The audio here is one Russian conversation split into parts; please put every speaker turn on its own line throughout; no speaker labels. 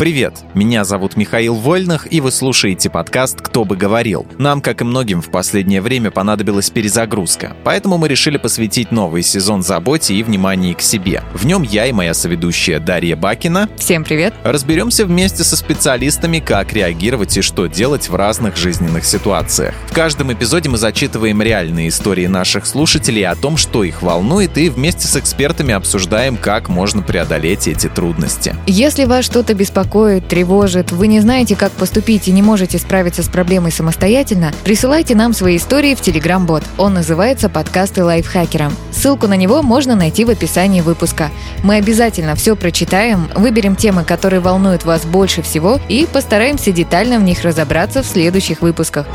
Привет, меня зовут Михаил Вольных, и вы слушаете подкаст «Кто бы говорил». Нам, как и многим в последнее время, понадобилась перезагрузка, поэтому мы решили посвятить новый сезон заботе и вниманию к себе. В нем я и моя соведущая Дарья Бакина
Всем привет!
разберемся вместе со специалистами, как реагировать и что делать в разных жизненных ситуациях. В каждом эпизоде мы зачитываем реальные истории наших слушателей о том, что их волнует, и вместе с экспертами обсуждаем, как можно преодолеть эти трудности.
Если вас что-то беспокоит, тревожит, вы не знаете, как поступить и не можете справиться с проблемой самостоятельно, присылайте нам свои истории в Telegram-бот. Он называется «Подкасты лайфхакером». Ссылку на него можно найти в описании выпуска. Мы обязательно все прочитаем, выберем темы, которые волнуют вас больше всего и постараемся детально в них разобраться в следующих выпусках.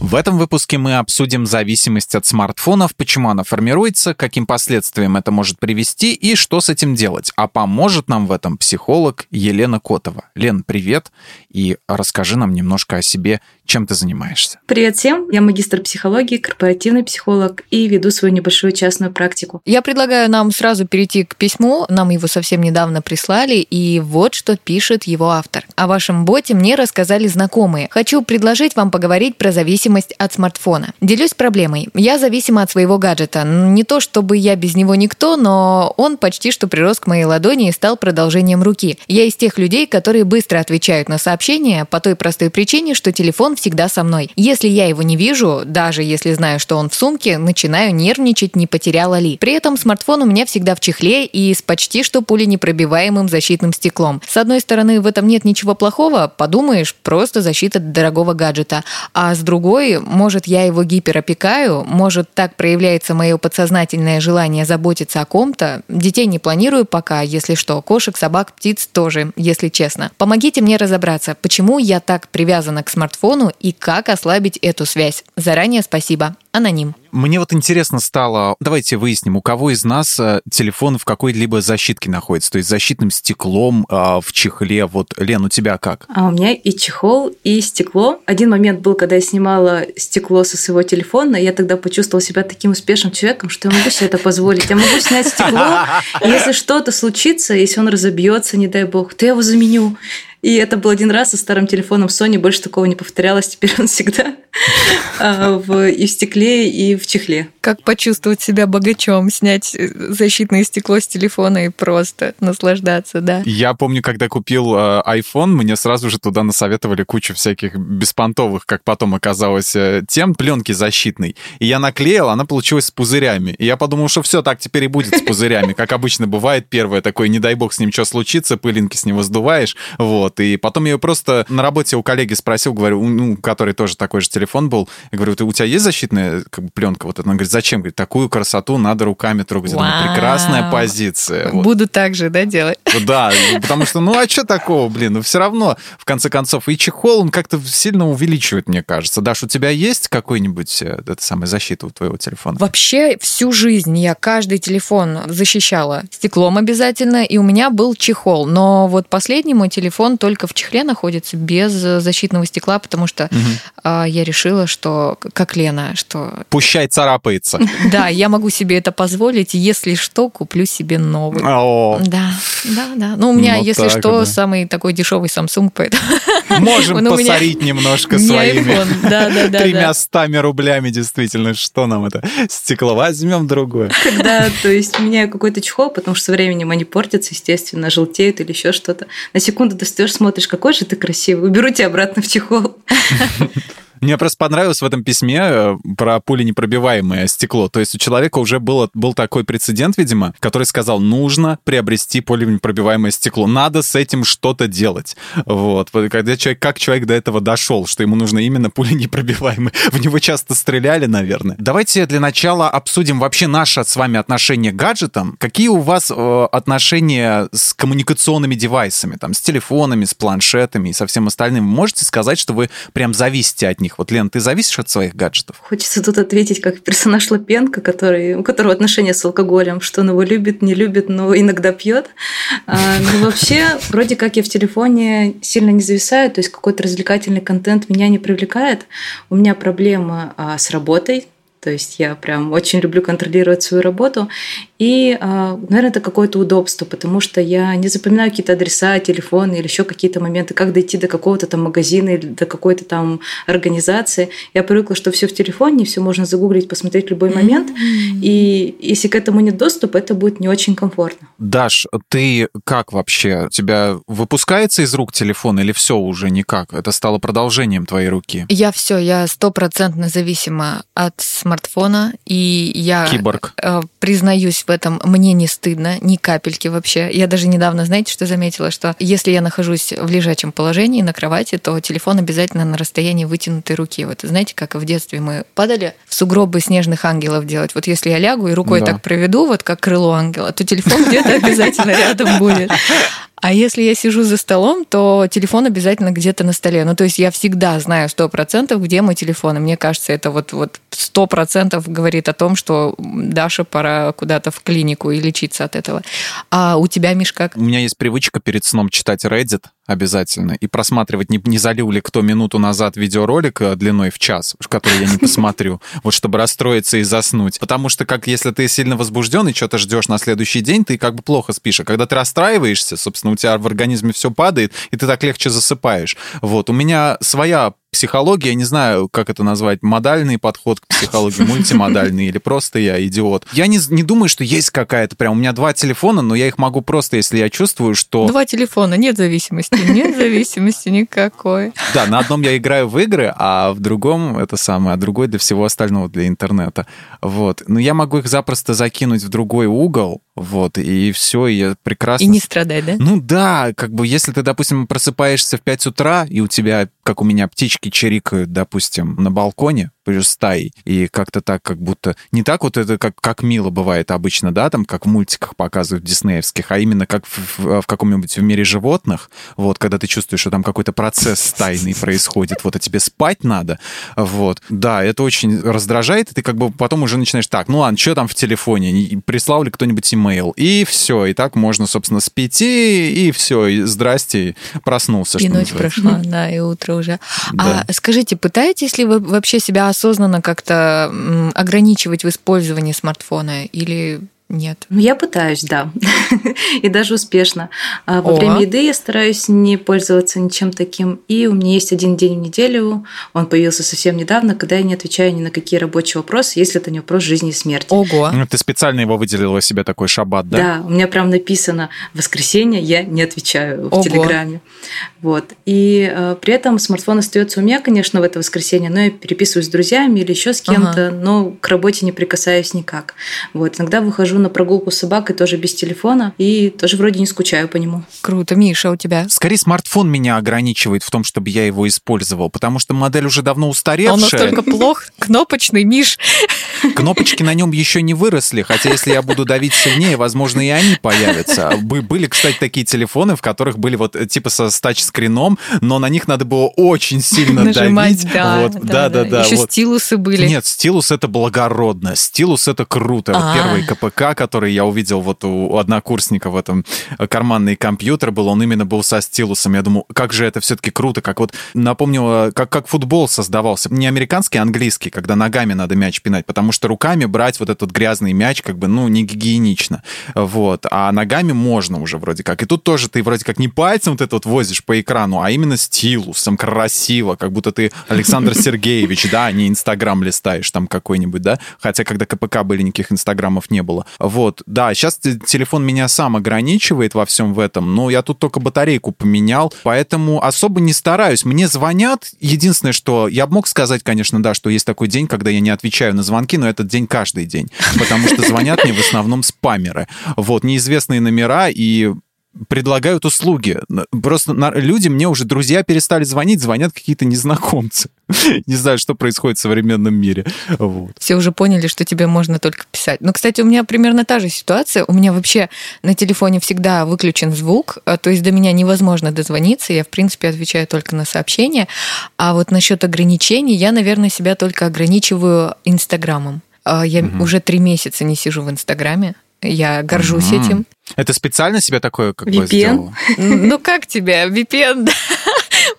В этом выпуске мы обсудим зависимость от смартфонов, почему она формируется, каким последствиям это может привести и что с этим делать. А поможет нам в этом психолог Елена Котова. Лен, привет, и расскажи нам немножко о себе, чем ты занимаешься.
Привет всем, я магистр психологии, корпоративный психолог и веду свою небольшую частную практику.
Я предлагаю нам сразу перейти к письму. Нам его совсем недавно прислали, и вот что пишет его автор. О вашем боте мне рассказали знакомые. Хочу предложить вам поговорить про зависимость от смартфона. Делюсь проблемой. Я зависима от своего гаджета. Не то, чтобы я без него никто, но он почти что прирос к моей ладони и стал продолжением руки. Я из тех людей, которые быстро отвечают на сообщения по той простой причине, что телефон всегда со мной. Если я его не вижу, даже если знаю, что он в сумке, начинаю нервничать, не потеряла ли. При этом смартфон у меня всегда в чехле и с почти что пуленепробиваемым защитным стеклом. С одной стороны, в этом нет ничего плохого, подумаешь, просто защита дорогого гаджета. А с другой, может, я его гиперопекаю, может, так проявляется мое подсознательное желание заботиться о ком-то. Детей не планирую пока, если что. Кошек, собак, птиц тоже, если честно. Помогите мне разобраться, почему я так привязана к смартфону и как ослабить эту связь. Заранее спасибо. Аноним.
Мне вот интересно стало, давайте выясним, у кого из нас э, телефон в какой-либо защитке находится, то есть защитным стеклом э, в чехле. Вот, Лен, у тебя как?
А у меня и чехол, и стекло. Один момент был, когда я снимала стекло со своего телефона, и я тогда почувствовала себя таким успешным человеком, что я могу себе это позволить. Я могу снять стекло, если что-то случится, если он разобьется, не дай бог, то я его заменю. И это был один раз со старым телефоном Sony, больше такого не повторялось, теперь он всегда а, в, и в стекле, и в чехле.
Как почувствовать себя богачом, снять э, защитное стекло с телефона и просто наслаждаться, да.
Я помню, когда купил э, iPhone, мне сразу же туда насоветовали кучу всяких беспонтовых, как потом оказалось, э, тем пленки защитной. И я наклеил, она получилась с пузырями. И я подумал, что все так теперь и будет с пузырями, как обычно бывает. Первое такое, не дай бог с ним что случится, пылинки с него сдуваешь, вот. И потом я ее просто на работе у коллеги спросил, говорю, ну, который тоже такой же телефон был, я говорю, у тебя есть защитная как бы, пленка вот эта? Он говорит, зачем? Говорит, такую красоту надо руками трогать. Я думаю,
Вау.
прекрасная позиция. Вот.
Буду так же, да, делать?
Да, потому что, ну а что такого, блин, ну все равно, в конце концов, и чехол, он как-то сильно увеличивает, мне кажется. Даш, у тебя есть какой-нибудь, э, эта самая защита у твоего телефона?
Вообще всю жизнь я каждый телефон защищала стеклом обязательно, и у меня был чехол. Но вот последний мой телефон только в чехле находится без защитного стекла, потому что а, я решила, что как Лена, что
Пущай царапается.
да, я могу себе это позволить, если что, куплю себе новый.
О,
Да, да, да. Ну, у меня,
Ну,
если
так,
что,
да.
самый такой дешевый Samsung, поэтому...
Можем
Ну, меня
посорить немножко
не
своими.
Да, да, да,
тремя
да.
стами рублями, действительно. Что нам это? Стекло. Возьмем другое.
Когда, то есть, меняю какой-то чехол, потому что со временем они портятся, естественно, желтеют или еще что-то. На секунду достаешь, смотришь, какой же ты красивый, уберу тебя обратно в чехол.
Мне просто понравилось в этом письме э, про пуленепробиваемое стекло. То есть у человека уже было, был такой прецедент, видимо, который сказал, нужно приобрести пуленепробиваемое стекло. Надо с этим что-то делать. Вот. Когда человек, как человек до этого дошел, что ему нужно именно пуленепробиваемое. В него часто стреляли, наверное. Давайте для начала обсудим вообще наше с вами отношение к гаджетам. Какие у вас э, отношения с коммуникационными девайсами, там, с телефонами, с планшетами и со всем остальным? Можете сказать, что вы прям зависите от них? Вот, Лен, ты зависишь от своих гаджетов?
Хочется тут ответить как персонаж Лапенко, который, у которого отношения с алкоголем, что он его любит, не любит, но иногда пьет. А, ну, вообще, вроде как я в телефоне сильно не зависаю, то есть какой-то развлекательный контент меня не привлекает. У меня проблема а, с работой, То есть я прям очень люблю контролировать свою работу. И, а, наверное, это какое-то удобство, потому что я не запоминаю какие-то адреса, телефоны или еще какие-то моменты, как дойти до какого-то там магазина или до какой-то там организации. Я привыкла, что все в телефоне, все можно загуглить, посмотреть в любой момент. И если к этому нет доступа, это будет не очень комфортно.
Даш, ты как вообще? У тебя выпускается из рук телефон или все уже никак? Это стало продолжением твоей руки?
Я все, я стопроцентно зависима от смартфона, и я
Киборг.
э, признаюсь в этом, мне не стыдно, ни капельки вообще. Я даже недавно, знаете, что заметила, что если я нахожусь в лежачем положении на кровати, то телефон обязательно на расстоянии вытянутой руки. Вот знаете, как в детстве мы падали в сугробы снежных ангелов делать. Вот если я лягу и рукой
Да.
так проведу, вот как крыло ангела, то телефон где-то обязательно рядом будет. А если я сижу за столом, то телефон обязательно где-то на столе. Ну, то есть я всегда знаю сто процентов, где мой телефон. И мне кажется, это вот вот сто процентов говорит о том, что Даша пора куда-то в клинику и лечиться от этого. А у тебя, Миш, как?
У меня есть привычка перед сном читать Reddit обязательно и просматривать, не, не залил ли кто минуту назад видеоролик э, длиной в час, который я не посмотрю, вот чтобы расстроиться и заснуть. Потому что как если ты сильно возбужден и что-то ждешь на следующий день, ты как бы плохо спишь. А когда ты расстраиваешься, собственно, у тебя в организме все падает, и ты так легче засыпаешь. Вот. У меня своя психология, я не знаю, как это назвать, модальный подход к психологии, мультимодальный или просто я идиот. Я не, не думаю, что есть какая-то прям... У меня два телефона, но я их могу просто, если я чувствую, что...
Два телефона, нет зависимости, нет зависимости никакой.
Да, на одном я играю в игры, а в другом это самое, а другой для всего остального, для интернета. Вот. Но я могу их запросто закинуть в другой угол, вот, и все, и я прекрасно...
И не страдай, да?
Ну да, как бы если ты, допустим, просыпаешься в 5 утра, и у тебя, как у меня, птички чирикают, допустим, на балконе, стаей, и как-то так, как будто... Не так вот это, как, как мило бывает обычно, да, там, как в мультиках показывают диснеевских, а именно как в, в- в каком-нибудь в мире животных, вот, когда ты чувствуешь, что там какой-то процесс стайный происходит, вот, а тебе спать надо, вот. Да, это очень раздражает, и ты как бы потом уже начинаешь, так, ну ладно, что там в телефоне, Не- прислал ли кто-нибудь имейл, и все, и так можно, собственно, с пяти, и все, и здрасте, проснулся,
И ночь
называется.
прошла, да, и утро уже.
Да.
А скажите, пытаетесь ли вы вообще себя осознанно как-то ограничивать в использовании смартфона или нет?
Ну, я пытаюсь, да. И даже успешно. А Во
О.
время еды я стараюсь не пользоваться ничем таким. И у меня есть один день в неделю, он появился совсем недавно, когда я не отвечаю ни на какие рабочие вопросы, если это не вопрос жизни и смерти.
Ого.
Ну, ты специально его выделила себе такой шаббат, да?
Да, у меня прям написано «воскресенье я не отвечаю» в
Ого.
Телеграме. Вот. И э, при этом смартфон остается у меня, конечно, в это воскресенье, но я переписываюсь с друзьями или еще с кем-то, но к работе не прикасаюсь никак. Вот. Иногда выхожу на прогулку с собакой тоже без телефона и тоже вроде не скучаю по нему.
Круто. Миша, а у тебя?
Скорее, смартфон меня ограничивает в том, чтобы я его использовал, потому что модель уже давно
Он
устаревшая.
настолько плох, кнопочный, Миш.
Кнопочки на нем еще не выросли, хотя если я буду давить сильнее, возможно, и они появятся. Бы- Были, кстати, такие телефоны, в которых были вот э, типа со с тачскрином, но на них надо было очень сильно
Нажимать,
давить.
да,
Вот, да, да, да.
Еще
вот.
стилусы были.
Нет, стилус это благородно, стилус это круто.
А.
первый КПК, который я увидел вот у однокурсника в этом э, карманный компьютер был, он именно был со стилусом. Я думаю, как же это все-таки круто, как вот напомню, как, как футбол создавался. Не американский, а английский, когда ногами надо мяч пинать, потому что руками брать вот этот грязный мяч как бы, ну, не гигиенично. Вот. А ногами можно уже вроде как. И тут тоже ты вроде как не пальцем вот это вот возишь по экрану, а именно стилусом, красиво, как будто ты Александр Сергеевич, да, а не Инстаграм листаешь там какой-нибудь, да, хотя когда КПК были, никаких Инстаграмов не было. Вот, да, сейчас телефон меня сам ограничивает во всем в этом, но я тут только батарейку поменял, поэтому особо не стараюсь. Мне звонят, единственное, что я мог сказать, конечно, да, что есть такой день, когда я не отвечаю на звонки, но этот день каждый день, потому что звонят мне в основном спамеры. Вот, неизвестные номера и предлагают услуги. Просто на- люди, мне уже друзья перестали звонить, звонят какие-то незнакомцы. Не знаю, что происходит в современном мире. Вот.
Все уже поняли, что тебе можно только писать. Ну, кстати, у меня примерно та же ситуация. У меня вообще на телефоне всегда выключен звук, а, то есть до меня невозможно дозвониться. Я, в принципе, отвечаю только на сообщения. А вот насчет ограничений, я, наверное, себя только ограничиваю Инстаграмом. А, Я
Мгм.
уже три месяца не сижу в Инстаграме. Я горжусь
Мгм.
этим.
Это специально себя такое как бы
VPN?
сделала?
Ну, как тебя? VPN, да.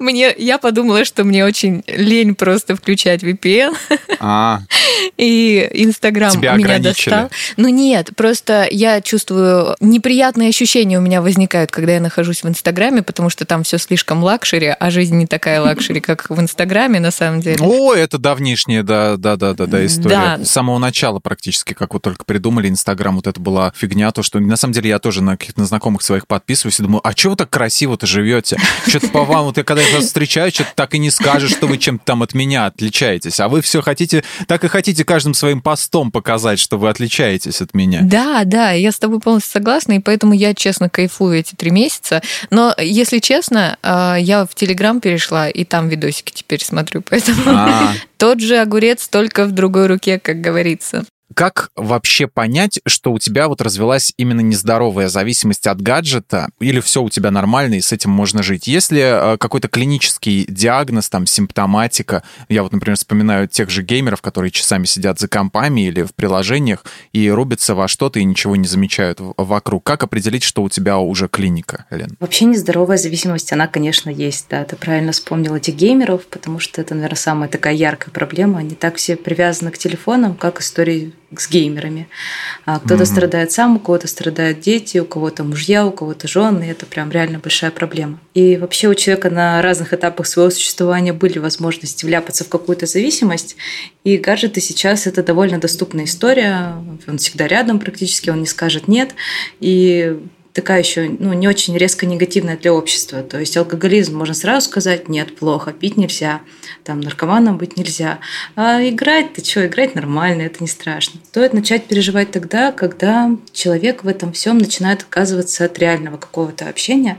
Мне, я подумала, что мне очень лень просто включать VPN.
А,
И Инстаграм
Тебя
меня
ограничили.
достал. Ну нет, просто я чувствую неприятные ощущения у меня возникают, когда я нахожусь в Инстаграме, потому что там все слишком luxury, а жизнь не такая luxury, как в Инстаграме на самом деле.
О, это давнишняя, да, да, да, да, да, история.
Да.
С самого начала практически, как вот только придумали Инстаграм, вот это была фигня, то, что на самом деле я тоже на каких-то знакомых своих подписываюсь и думаю, а чего вы так красиво-то живете? Что-то по вам, вот я когда вас встречаю, что-то так и не скажешь, что вы чем-то там от меня отличаетесь. А вы все хотите, так и хотите каждым своим постом показать, что вы отличаетесь от меня.
Да, да, я с тобой полностью согласна, и поэтому я, честно, кайфую эти три месяца. Но, если честно, а, я в Телеграм перешла, и там видосики теперь смотрю, поэтому
А.
тот же огурец, только в другой руке, как говорится.
Как вообще понять, что у тебя вот развелась именно нездоровая зависимость от гаджета, или все у тебя нормально, и с этим можно жить? Если э, какой-то клинический диагноз, там, симптоматика, я вот, например, вспоминаю тех же геймеров, которые часами сидят за компами или в приложениях и рубятся во что-то и ничего не замечают вокруг. Как определить, что у тебя уже клиника, Лен?
Вообще нездоровая зависимость, она, конечно, есть. Да, ты правильно вспомнил этих геймеров, потому что это, наверное, самая такая яркая проблема. Они так все привязаны к телефонам, как истории с геймерами. А кто-то
Мгм.
страдает сам, у кого-то страдают дети, у кого-то мужья, у кого-то жены. Это прям реально большая проблема. И вообще у человека на разных этапах своего существования были возможности вляпаться в какую-то зависимость. И гаджеты сейчас это довольно доступная история. Он всегда рядом практически, он не скажет нет. И такая еще ну, не очень резко негативная для общества. То есть алкоголизм можно сразу сказать, нет, плохо, пить нельзя, там наркоманом быть нельзя. А играть, ты что, играть нормально, это не страшно. Стоит начать переживать тогда, когда человек в этом всем начинает отказываться от реального какого-то общения.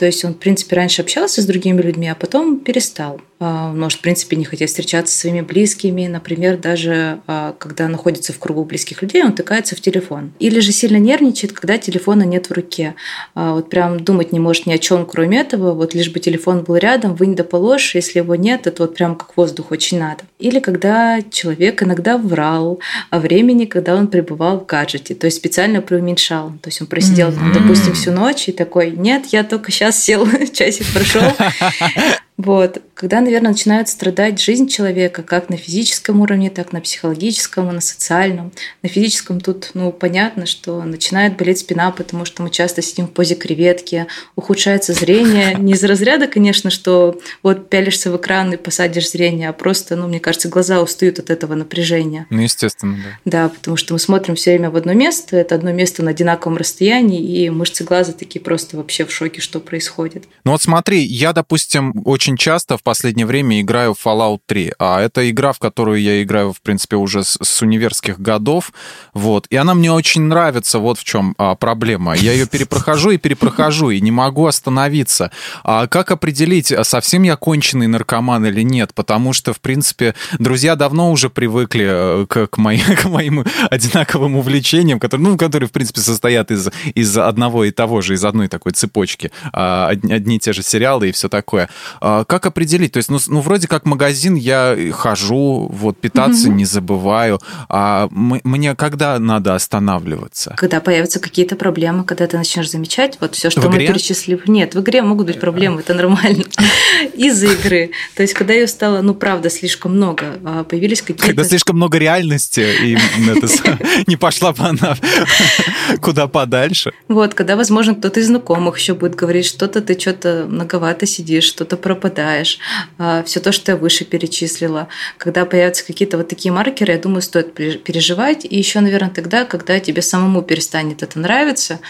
То есть он, в принципе, раньше общался с другими людьми, а потом перестал. А, Может, в принципе, не хотеть встречаться со своими близкими. Например, даже а, когда находится в кругу близких людей, он тыкается в телефон. Или же сильно нервничает, когда телефона нет в руке. А, Вот прям думать не может ни о чем, кроме этого. Вот лишь бы телефон был рядом, вынь да положь. Если его нет, это вот прям как воздух очень надо. Или когда человек иногда врал о времени, когда он пребывал в гаджете. То есть специально преуменьшал. То есть он просидел, допустим, всю ночь и такой, нет, я только сейчас сел, часик прошел. Вот. Когда, наверное, начинает страдать жизнь человека, как на физическом уровне, так на психологическом, и на социальном. На физическом тут, ну, понятно, что начинает болеть спина, потому что мы часто сидим в позе креветки, ухудшается зрение. Не из разряда, конечно, что вот пялишься в экран и посадишь зрение, а просто, ну, мне кажется, глаза устают от этого напряжения.
Ну, естественно, да.
Да, потому что мы смотрим все время в одно место, это одно место на одинаковом расстоянии, и мышцы глаза такие просто вообще в шоке, что происходит.
Ну вот смотри, я, допустим, очень часто в последнее время играю в Fallout 3, а это игра, в которую я играю, в принципе, уже с, с универских годов, вот, и она мне очень нравится, вот в чем а, проблема. Я ее перепрохожу и перепрохожу, и не могу остановиться. А как определить, а совсем я конченый наркоман или нет? Потому что, в принципе, друзья давно уже привыкли э, к, к, моим, к моим одинаковым увлечениям, которые, ну, которые, в принципе, состоят из, из одного и того же, из одной такой цепочки. А, одни, одни и те же сериалы и все такое. А, как определить? То есть, ну, ну, вроде как магазин я хожу, вот, питаться
Мгм.
не забываю. А мне когда надо останавливаться?
Когда появятся какие-то проблемы, когда ты начнешь замечать, вот все, что
В
мы
игре?
перечислили. Нет, в игре могут быть проблемы, это нормально. Из-за игры. То есть, когда ее стало, ну, правда, слишком много, а появились
Когда
какие-то...
слишком много реальности, и не пошла бы она куда подальше.
Вот, когда, возможно, кто-то из знакомых еще будет говорить, что-то ты что-то многовато сидишь, что-то пропадаешь, все то, что я выше перечислила. Когда появятся какие-то вот такие маркеры, я думаю, стоит пере- переживать. И еще, наверное, тогда, когда тебе самому перестанет это нравиться,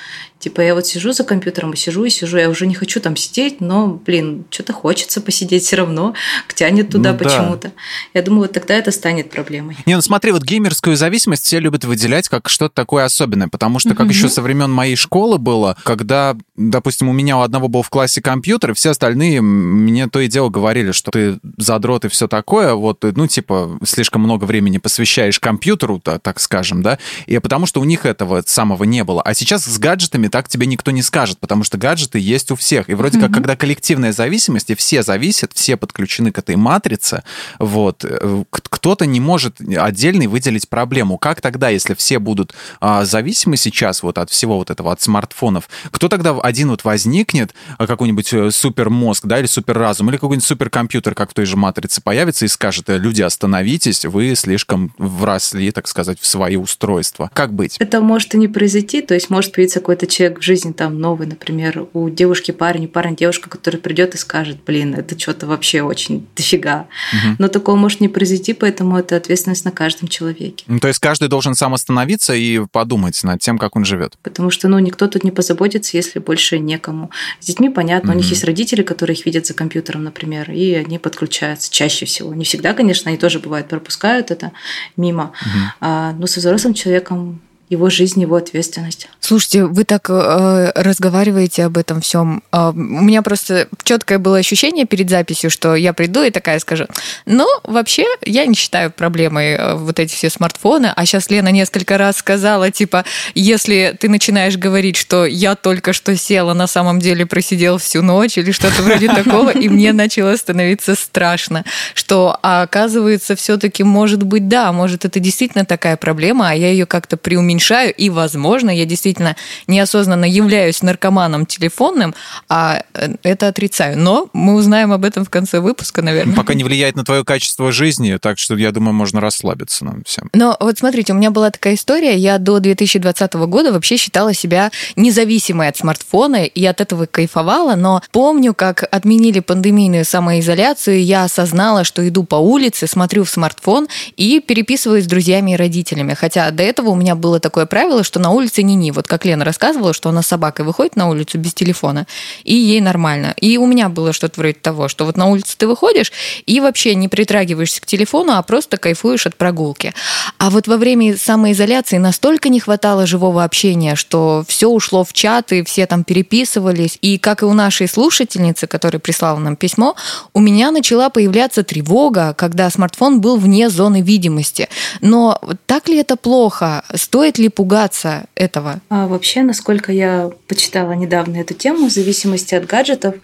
типа я вот сижу за компьютером и сижу и сижу, я уже не хочу там сидеть, но, блин, что-то хочется посидеть все равно, тянет туда
Ну да.
почему-то. Я думаю, вот тогда это станет проблемой.
Не, ну смотри, вот геймерскую зависимость все любят выделять как что-то такое особенное, потому что как еще со времен моей школы было, когда, допустим, у меня у одного был в классе компьютер, и все остальные мне то и дело говорили, что ты задрот и все такое, вот, ну, типа, слишком много времени посвящаешь компьютеру, так скажем, да, и потому что у них этого самого не было. А сейчас с гаджетами так тебе никто не скажет, потому что гаджеты есть у всех. И вроде mm-hmm. как, когда коллективная зависимость, и все зависят, все подключены к этой матрице, вот, э, кто-то не может отдельный выделить проблему. Как тогда, если все будут а, зависимы сейчас вот от всего вот этого, от смартфонов, кто тогда один вот возникнет, а, какой-нибудь э, супермозг, да, или суперразум, или какой-нибудь суперкомпьютер, как в той же матрице появится и скажет, «Э, люди, остановитесь, вы слишком вросли, так сказать, в свои устройства. Как быть?
Это может и не произойти, то есть может появиться какой-то человек в жизни там новый, например, у девушки парень, парень, девушка, который придет и скажет, блин, это что-то вообще очень дофига. Угу. Но такого может не произойти, поэтому это ответственность на каждом человеке.
Ну, то есть каждый должен сам остановиться и подумать над тем, как он живет.
Потому что, ну, никто тут не позаботится, если больше некому. С детьми понятно, угу. у них есть родители, которые их видят за компьютером, например, и они подключаются чаще всего. Не всегда, конечно, они тоже бывают пропускают это мимо. Угу. А, но со взрослым человеком его жизнь, его ответственность.
Слушайте, вы так э, разговариваете об этом всем. Э, у меня просто четкое было ощущение перед записью, что я приду и такая скажу, ну, вообще, я не считаю проблемой э, вот эти все смартфоны. А сейчас Лена несколько раз сказала, типа, если ты начинаешь говорить, что я только что села, на самом деле просидел всю ночь или что-то вроде такого, и мне начало становиться страшно, что а оказывается все-таки может быть да, может это действительно такая проблема, а я ее как-то преуменьшаю уменьшаю, и, возможно, я действительно неосознанно являюсь наркоманом телефонным, а э, это отрицаю. Но мы узнаем об этом в конце выпуска, наверное.
Пока не влияет на твое качество жизни, так что, я думаю, можно расслабиться нам всем.
Но вот смотрите, у меня была такая история, я до 2020 года вообще считала себя независимой от смартфона, и от этого кайфовала, но помню, как отменили пандемийную самоизоляцию, я осознала, что иду по улице, смотрю в смартфон и переписываюсь с друзьями и родителями. Хотя до этого у меня было такое такое правило, что на улице ни-ни. Вот как Лена рассказывала, что она с собакой выходит на улицу без телефона, и ей нормально. И у меня было что-то вроде того, что вот на улицу ты выходишь и вообще не притрагиваешься к телефону, а просто кайфуешь от прогулки. А вот во время самоизоляции настолько не хватало живого общения, что все ушло в чат, и все там переписывались. И как и у нашей слушательницы, которая прислала нам письмо, у меня начала появляться тревога, когда смартфон был вне зоны видимости. Но так ли это плохо? Стоит ли пугаться этого?
А вообще, насколько я почитала недавно эту тему, в зависимости от гаджетов,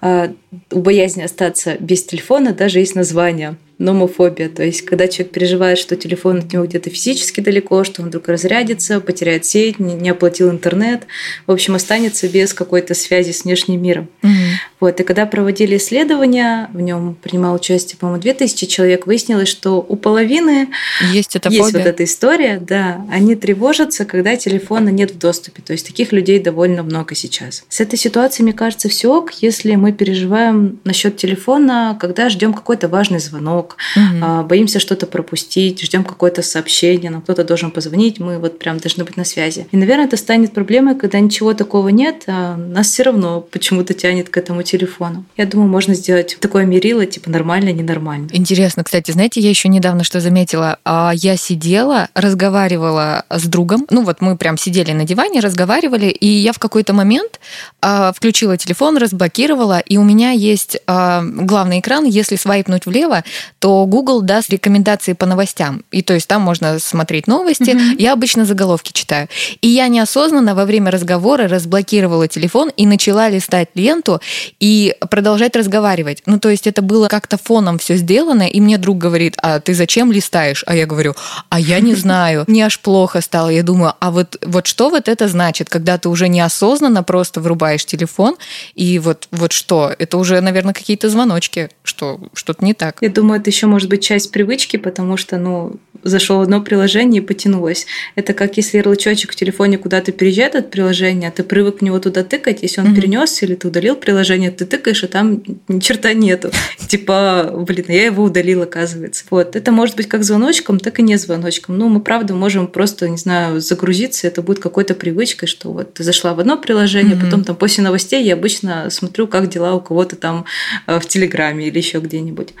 а, у боязни остаться без телефона даже есть название номофобия, то есть когда человек переживает, что телефон от него где-то физически далеко, что он вдруг разрядится, потеряет сеть, не оплатил интернет, в общем, останется без какой-то связи с внешним миром. Угу. Вот, и когда проводили исследования, в нем принимал участие, по-моему, 2000 человек, выяснилось, что у половины
есть, эта
есть
фобия.
вот эта история, да, они тревожатся, когда телефона нет в доступе, то есть таких людей довольно много сейчас. С этой ситуацией, мне кажется, все ок, если мы переживаем насчет телефона, когда ждем какой-то важный звонок, звонок, угу. боимся что-то пропустить, ждем какое-то сообщение, нам кто-то должен позвонить, мы вот прям должны быть на связи. И, наверное, это станет проблемой, когда ничего такого нет, а нас все равно почему-то тянет к этому телефону. Я думаю, можно сделать такое мерило, типа нормально, ненормально.
Интересно, кстати, знаете, я еще недавно что заметила, а я сидела, разговаривала с другом, ну вот мы прям сидели на диване, разговаривали, и я в какой-то момент а, включила телефон, разблокировала, и у меня есть главный экран, если свайпнуть влево, то Google даст рекомендации по новостям. И то есть там можно смотреть новости. Mm-hmm. Я обычно заголовки читаю. И я неосознанно во время разговора разблокировала телефон и начала листать ленту и продолжать разговаривать. Ну, то есть это было как-то фоном все сделано, и мне друг говорит, а ты зачем листаешь? А я говорю, а я не знаю. Мне аж плохо стало. Я думаю, а вот, вот что вот это значит, когда ты уже неосознанно просто врубаешь телефон, и вот, вот что? Это уже, наверное, какие-то звоночки, что что-то не так.
Я думаю, это еще может быть часть привычки, потому что, ну, зашел одно приложение и потянулось. Это как если ярлычочек в телефоне куда-то переезжает от приложения, ты привык к него туда тыкать, если он mm-hmm. перенесся или ты удалил приложение, ты тыкаешь, а там ни черта нету. Типа, блин, я его удалил, оказывается. Вот, это может быть как звоночком, так и не звоночком. Ну, мы, правда, можем просто, не знаю, загрузиться, это будет какой-то привычкой, что вот ты зашла в одно приложение, mm-hmm. потом там после новостей я обычно смотрю, как дела у кого-то там э, в Телеграме или еще где-нибудь.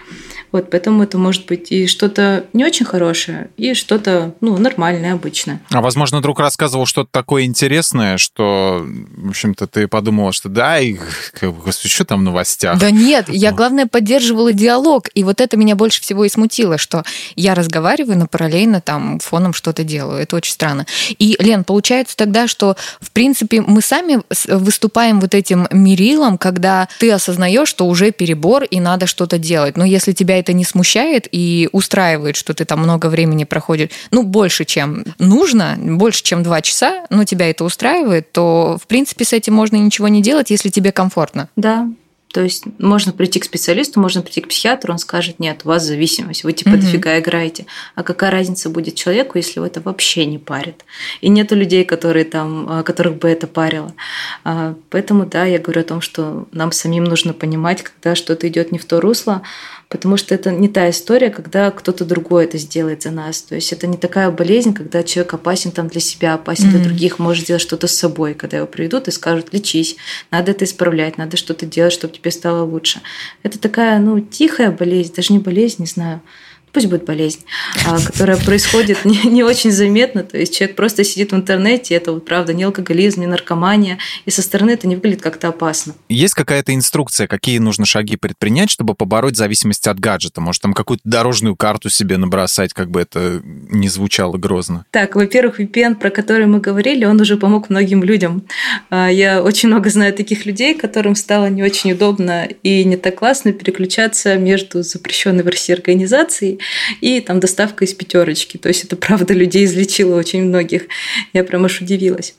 Вот, поэтому это может быть и что-то не очень хорошее, и что-то, ну, нормальное, обычное.
А, возможно, друг рассказывал что-то такое интересное, что, в общем-то, ты подумала, что да, и, господи, что там в новостях?
Да нет, я, главное, поддерживала диалог, и вот это меня больше всего и смутило, что я разговариваю, но параллельно там фоном что-то делаю. Это очень странно. И, Лен, получается тогда, что, в принципе, мы сами выступаем вот этим мерилом, когда ты осознаешь, что уже перебор и надо что-то делать. Но если тебя это не смущает и устраивает, что ты там много времени проходишь, ну, больше, чем нужно, больше, чем два часа, но тебя это устраивает, то, в принципе, с этим можно ничего не делать, если тебе комфортно.
Да, то есть можно прийти к специалисту, можно прийти к психиатру, он скажет, нет, у вас зависимость, вы типа mm-hmm. дофига играете. А какая разница будет человеку, если его это вообще не парит? И нету людей, которые там, а, которых бы это парило. А, поэтому да, я говорю о том, что нам самим нужно понимать, когда что-то идет не в то русло, потому что это не та история, когда кто-то другой это сделает за нас. То есть это не такая болезнь, когда человек опасен там для себя, опасен mm-hmm. для других, может сделать что-то с собой, когда его приведут и скажут, лечись, надо это исправлять, надо что-то делать, чтобы тебе стало лучше. Это такая, ну, тихая болезнь, даже не болезнь, не знаю, пусть будет болезнь, а, которая происходит не, не очень заметно. То есть человек просто сидит в интернете, это вот правда не алкоголизм, не наркомания, и со стороны это не выглядит как-то опасно.
Есть какая-то инструкция, какие нужно шаги предпринять, чтобы побороть зависимость от гаджета? Может, там какую-то дорожную карту себе набросать, как бы это не звучало грозно?
Так, во-первых, VPN, про который мы говорили, он уже помог многим людям. А, я очень много знаю таких людей, которым стало не очень удобно и не так классно переключаться между запрещенной в России организацией и там доставка из пятерочки. То есть это правда людей излечило очень многих. Я прям аж удивилась.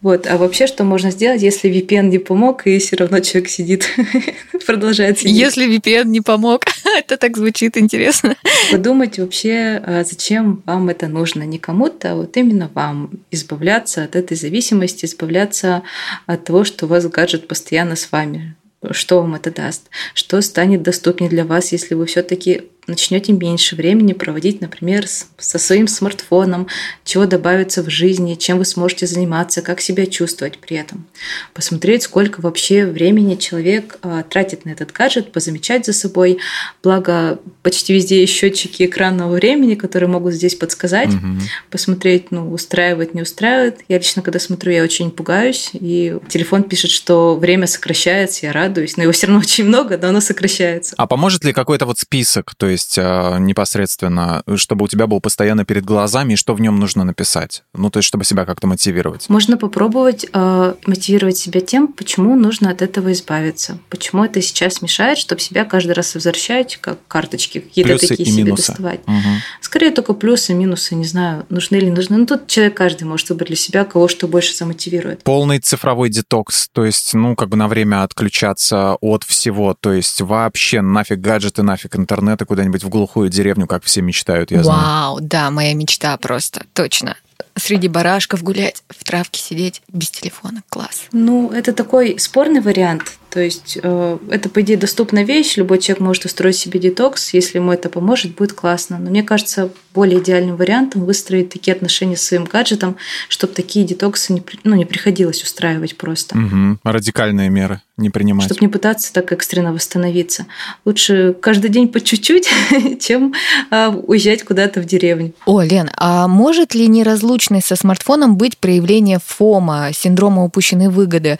Вот. А вообще, что можно сделать, если VPN не помог, и все равно человек сидит, продолжает сидеть?
Если VPN не помог, это так звучит интересно.
Подумать вообще, а зачем вам это нужно. Не кому-то, а вот именно вам. Избавляться от этой зависимости, избавляться от того, что у вас гаджет постоянно с вами. Что вам это даст? Что станет доступнее для вас, если вы все-таки начнете меньше времени проводить, например, со своим смартфоном, чего добавится в жизни, чем вы сможете заниматься, как себя чувствовать при этом. Посмотреть, сколько вообще времени человек а, тратит на этот гаджет, позамечать за собой. Благо, почти везде есть счетчики экранного времени, которые могут здесь подсказать. Угу. Посмотреть, ну, устраивает, не устраивает. Я лично, когда смотрю, я очень пугаюсь. И телефон пишет, что время сокращается, я радуюсь. Но его все равно очень много, но оно сокращается.
А поможет ли какой-то вот список? То есть есть а, непосредственно, чтобы у тебя был постоянно перед глазами, и что в нем нужно написать? Ну, то есть, чтобы себя как-то мотивировать.
Можно попробовать э, мотивировать себя тем, почему нужно от этого избавиться. Почему это сейчас мешает, чтобы себя каждый раз возвращать, как карточки какие-то плюсы такие себе минусы. доставать. Угу. Скорее только плюсы, минусы, не знаю, нужны или не нужны. Ну, тут человек каждый может выбрать для себя, кого что больше замотивирует.
Полный цифровой детокс, то есть, ну, как бы на время отключаться от всего, то есть вообще нафиг гаджеты, нафиг интернета, куда куда-нибудь в глухую деревню, как все мечтают, я
Вау,
знаю.
Вау, да, моя мечта просто, точно среди барашков гулять, в травке сидеть без телефона. Класс.
Ну, это такой спорный вариант. То есть э, это, по идее, доступная вещь. Любой человек может устроить себе детокс. Если ему это поможет, будет классно. Но мне кажется, более идеальным вариантом выстроить такие отношения с своим гаджетом, чтобы такие детоксы не, ну, не приходилось устраивать просто.
Угу. Радикальные меры не принимать.
Чтобы не пытаться так экстренно восстановиться. Лучше каждый день по чуть-чуть, чем а, уезжать куда-то в деревню.
О, Лен, а может ли неразлучность со смартфоном быть проявление ФОМа, синдрома упущенной выгоды?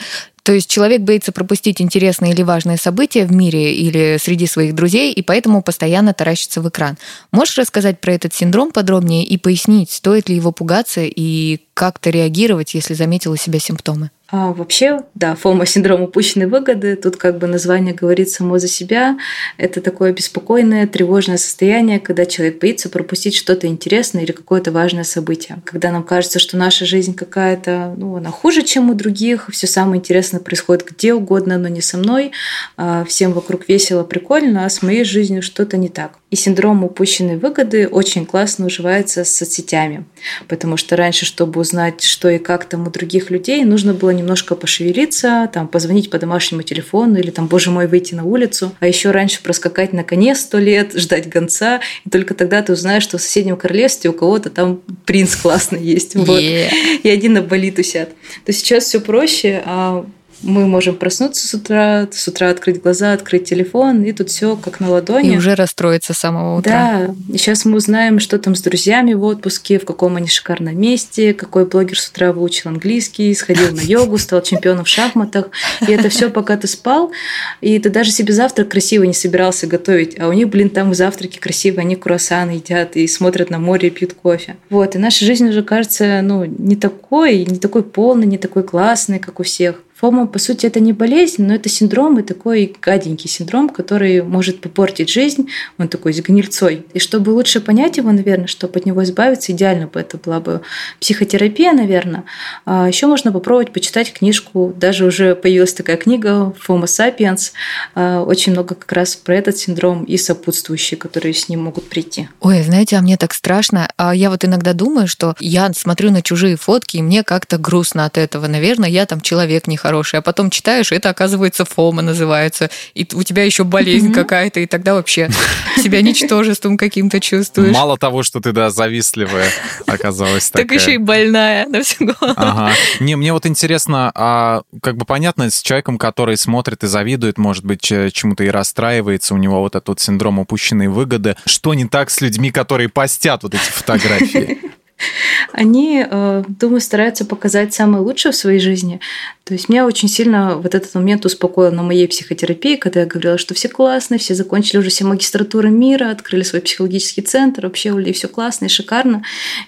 То есть человек боится пропустить интересные или важные события в мире или среди своих друзей, и поэтому постоянно таращится в экран. Можешь рассказать про этот синдром подробнее и пояснить, стоит ли его пугаться и как-то реагировать, если заметил у себя симптомы?
А вообще, да, ФОМА – синдром упущенной выгоды. Тут как бы название говорит само за себя. Это такое беспокойное, тревожное состояние, когда человек боится пропустить что-то интересное или какое-то важное событие. Когда нам кажется, что наша жизнь какая-то, ну, она хуже, чем у других, все самое интересное происходит где угодно, но не со мной. А всем вокруг весело, прикольно, а с моей жизнью что-то не так. И синдром упущенной выгоды очень классно уживается с соцсетями, потому что раньше, чтобы узнать, что и как там у других людей, нужно было немножко пошевелиться, там, позвонить по домашнему телефону или там, боже мой, выйти на улицу. А еще раньше проскакать на коне сто лет, ждать гонца, и только тогда ты узнаешь, что в соседнем королевстве у кого-то там принц классный есть. Вот. Yeah. И один на боли тусят. То сейчас все проще, а мы можем проснуться с утра, с утра открыть глаза, открыть телефон, и тут все как на ладони.
И уже расстроиться с самого утра.
Да, и сейчас мы узнаем, что там с друзьями в отпуске, в каком они шикарном месте, какой блогер с утра выучил английский, сходил на йогу, стал чемпионом в шахматах. И это все пока ты спал, и ты даже себе завтрак красиво не собирался готовить, а у них, блин, там завтраки красивые, они круассаны едят и смотрят на море и пьют кофе. Вот, и наша жизнь уже кажется, ну, не такой, не такой полной, не такой классной, как у всех. Фома, по сути, это не болезнь, но это синдром и такой гаденький синдром, который может попортить жизнь. Он такой с гнильцой. И чтобы лучше понять его, наверное, чтобы от него избавиться, идеально бы это была бы психотерапия, наверное. А еще можно попробовать почитать книжку. Даже уже появилась такая книга «Фома Сапиенс». А, очень много как раз про этот синдром и сопутствующие, которые с ним могут прийти.
Ой, знаете, а мне так страшно. А я вот иногда думаю, что я смотрю на чужие фотки, и мне как-то грустно от этого. Наверное, я там человек не хороший, а потом читаешь, и это оказывается фома называется, и у тебя еще болезнь какая-то, и тогда вообще себя ничтожеством каким-то чувствуешь.
Мало того, что ты, да, завистливая оказалась такая.
Так еще и больная на всю голову.
Ага. Не, мне вот интересно, а как бы понятно, с человеком, который смотрит и завидует, может быть, чему-то и расстраивается, у него вот этот вот синдром упущенной выгоды. Что не так с людьми, которые постят вот эти фотографии?
Они, э, думаю, стараются показать самое лучшее в своей жизни. То есть меня очень сильно вот этот момент успокоил на моей психотерапии, когда я говорила, что все классные, все закончили уже все магистратуры мира, открыли свой психологический центр, вообще у людей все классно и шикарно.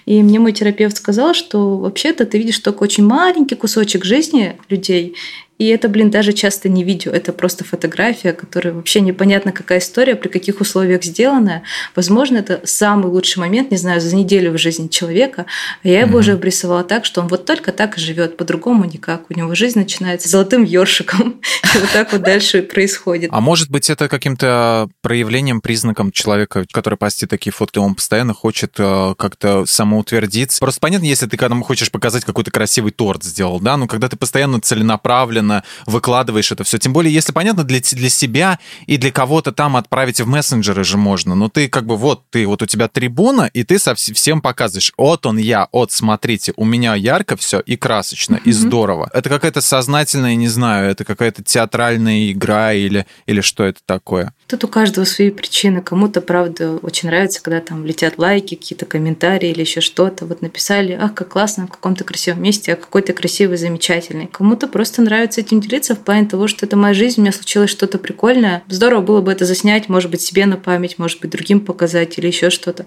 И мне мой терапевт сказал, что вообще-то ты видишь только очень маленький кусочек жизни людей, и это, блин, даже часто не видео, это просто фотография, которая вообще непонятно какая история, при каких условиях сделанная. Возможно, это самый лучший момент, не знаю, за неделю в жизни человека. А я его mm-hmm. уже обрисовала так, что он вот только так и живет, по-другому никак. У него жизнь начинается золотым ёршиком. И вот так вот дальше происходит.
А может быть, это каким-то проявлением, признаком человека, который постит такие фотки, он постоянно хочет э, как-то самоутвердиться. Просто понятно, если ты когда хочешь показать какой-то красивый торт сделал, да, но когда ты постоянно целенаправленно постоянно выкладываешь это все. Тем более, если понятно, для, для себя и для кого-то там отправить в мессенджеры же можно. Но ты как бы вот, ты вот у тебя трибуна, и ты со всем показываешь. Вот он я, вот смотрите, у меня ярко все и красочно, mm-hmm. и здорово. Это какая-то сознательная, не знаю, это какая-то театральная игра или, или что это такое?
Тут у каждого свои причины. Кому-то, правда, очень нравится, когда там летят лайки, какие-то комментарии или еще что-то. Вот написали, ах, как классно, в каком-то красивом месте, а какой то красивый, замечательный. Кому-то просто нравится этим делиться в плане того, что это моя жизнь, у меня случилось что-то прикольное. Здорово было бы это заснять, может быть, себе на память, может быть, другим показать или еще что-то.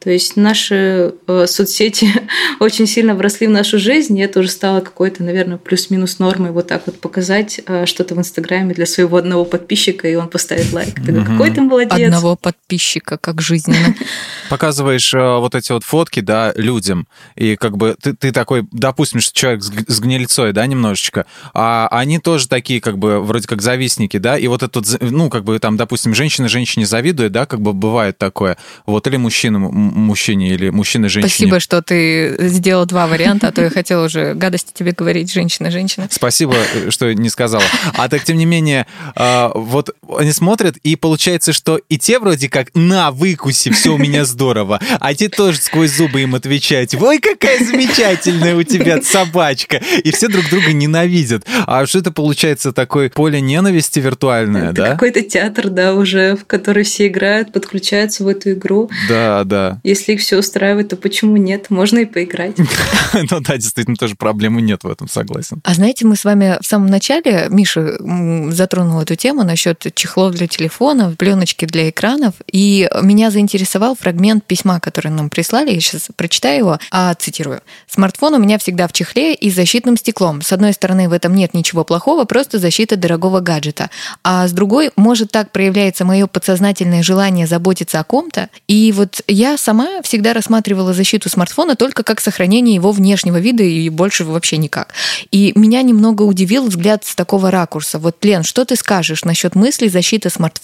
То есть наши э, соцсети очень сильно вросли в нашу жизнь, и это уже стало какой-то, наверное, плюс-минус нормой вот так вот показать э, что-то в Инстаграме для своего одного подписчика, и он поставит лайк. Ты угу. какой ты молодец.
Одного подписчика, как жизненно.
Показываешь э, вот эти вот фотки, да, людям, и как бы ты, ты такой, допустим, что человек с, гнильцой, да, немножечко, а они тоже такие, как бы, вроде как завистники, да, и вот этот, ну, как бы там, допустим, женщина женщине завидует, да, как бы бывает такое, вот, или мужчина мужчине, или мужчина женщине.
Спасибо, что ты сделал два варианта, а то я хотела уже гадости тебе говорить, женщина-женщина.
Спасибо, э, что не сказала. А так, тем не менее, э, вот они смотрят, и получается, что и те вроде как «на, выкуси, все у меня здорово», а те тоже сквозь зубы им отвечают «Ой, какая замечательная у тебя собачка!» И все друг друга ненавидят. А что это получается такое поле ненависти виртуальное,
это
да?
какой-то театр, да, уже, в который все играют, подключаются в эту игру.
Да, да.
Если их все устраивает, то почему нет? Можно и поиграть.
Ну да, действительно, тоже проблемы нет в этом, согласен.
А знаете, мы с вами в самом начале, Миша затронул эту тему насчет чехлов для телефона, пленочки для экранов, и меня заинтересовал фрагмент письма, который нам прислали, я сейчас прочитаю его, а цитирую. «Смартфон у меня всегда в чехле и с защитным стеклом. С одной стороны, в этом нет ничего плохого, просто защита дорогого гаджета. А с другой, может, так проявляется мое подсознательное желание заботиться о ком-то. И вот я сама всегда рассматривала защиту смартфона только как сохранение его внешнего вида и больше вообще никак. И меня немного удивил взгляд с такого ракурса. Вот, Лен, что ты скажешь насчет мысли защиты смартфона —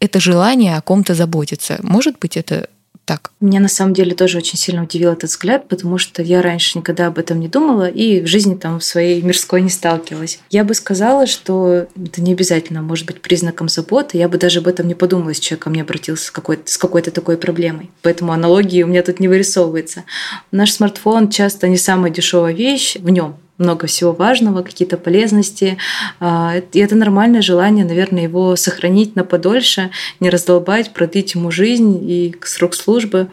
это желание о ком-то заботиться? Может быть, это так?
Меня на самом деле тоже очень сильно удивил этот взгляд, потому что я раньше никогда об этом не думала и в жизни там в своей мирской не сталкивалась. Я бы сказала, что это не обязательно может быть признаком заботы. Я бы даже об этом не подумала, если человек ко мне обратился с какой-то, с какой-то такой проблемой. Поэтому аналогии у меня тут не вырисовывается. Наш смартфон часто не самая дешевая вещь в нем много всего важного, какие-то полезности. А, и это нормальное желание, наверное, его сохранить на подольше, не раздолбать, продлить ему жизнь и срок службы.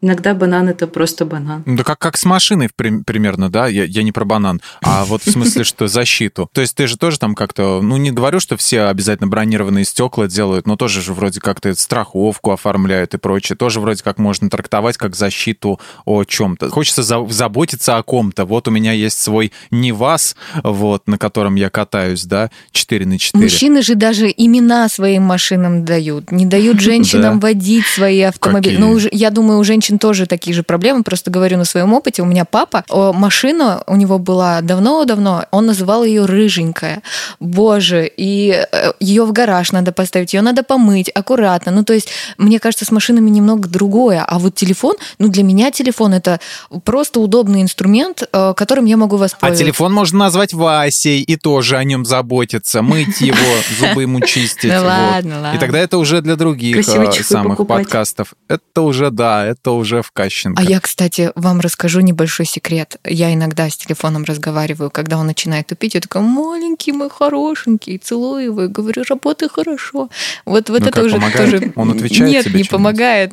Иногда банан это просто банан.
Да как, как с машиной примерно, да? Я, я не про банан, а вот в смысле, что защиту. То есть ты же тоже там как-то, ну не говорю, что все обязательно бронированные стекла делают, но тоже же вроде как-то страховку оформляют и прочее. Тоже вроде как можно трактовать как защиту о чем-то. Хочется за, заботиться о ком-то. Вот у меня есть свой Невас, вот, на котором я катаюсь, да, 4 на 4.
Мужчины же даже имена своим машинам дают. Не дают женщинам водить свои автомобили. Ну, я думаю, у женщин женщин тоже такие же проблемы. Просто говорю на своем опыте. У меня папа, машина у него была давно-давно, он называл ее рыженькая. Боже, и э, ее в гараж надо поставить, ее надо помыть аккуратно. Ну, то есть, мне кажется, с машинами немного другое. А вот телефон, ну, для меня телефон это просто удобный инструмент, э, которым я могу воспользоваться.
А телефон можно назвать Васей и тоже о нем заботиться, мыть его, зубы ему чистить.
Ну ладно, ладно.
И тогда это уже для других э, самых подкастов. Это уже, да, это уже в Кащенко.
А я, кстати, вам расскажу небольшой секрет. Я иногда с телефоном разговариваю, когда он начинает тупить, я такая, маленький мой хорошенький, целую его и говорю, работай хорошо. Вот, вот ну, это уже
помогает?
тоже...
Он отвечает
Нет,
тебе
не помогает.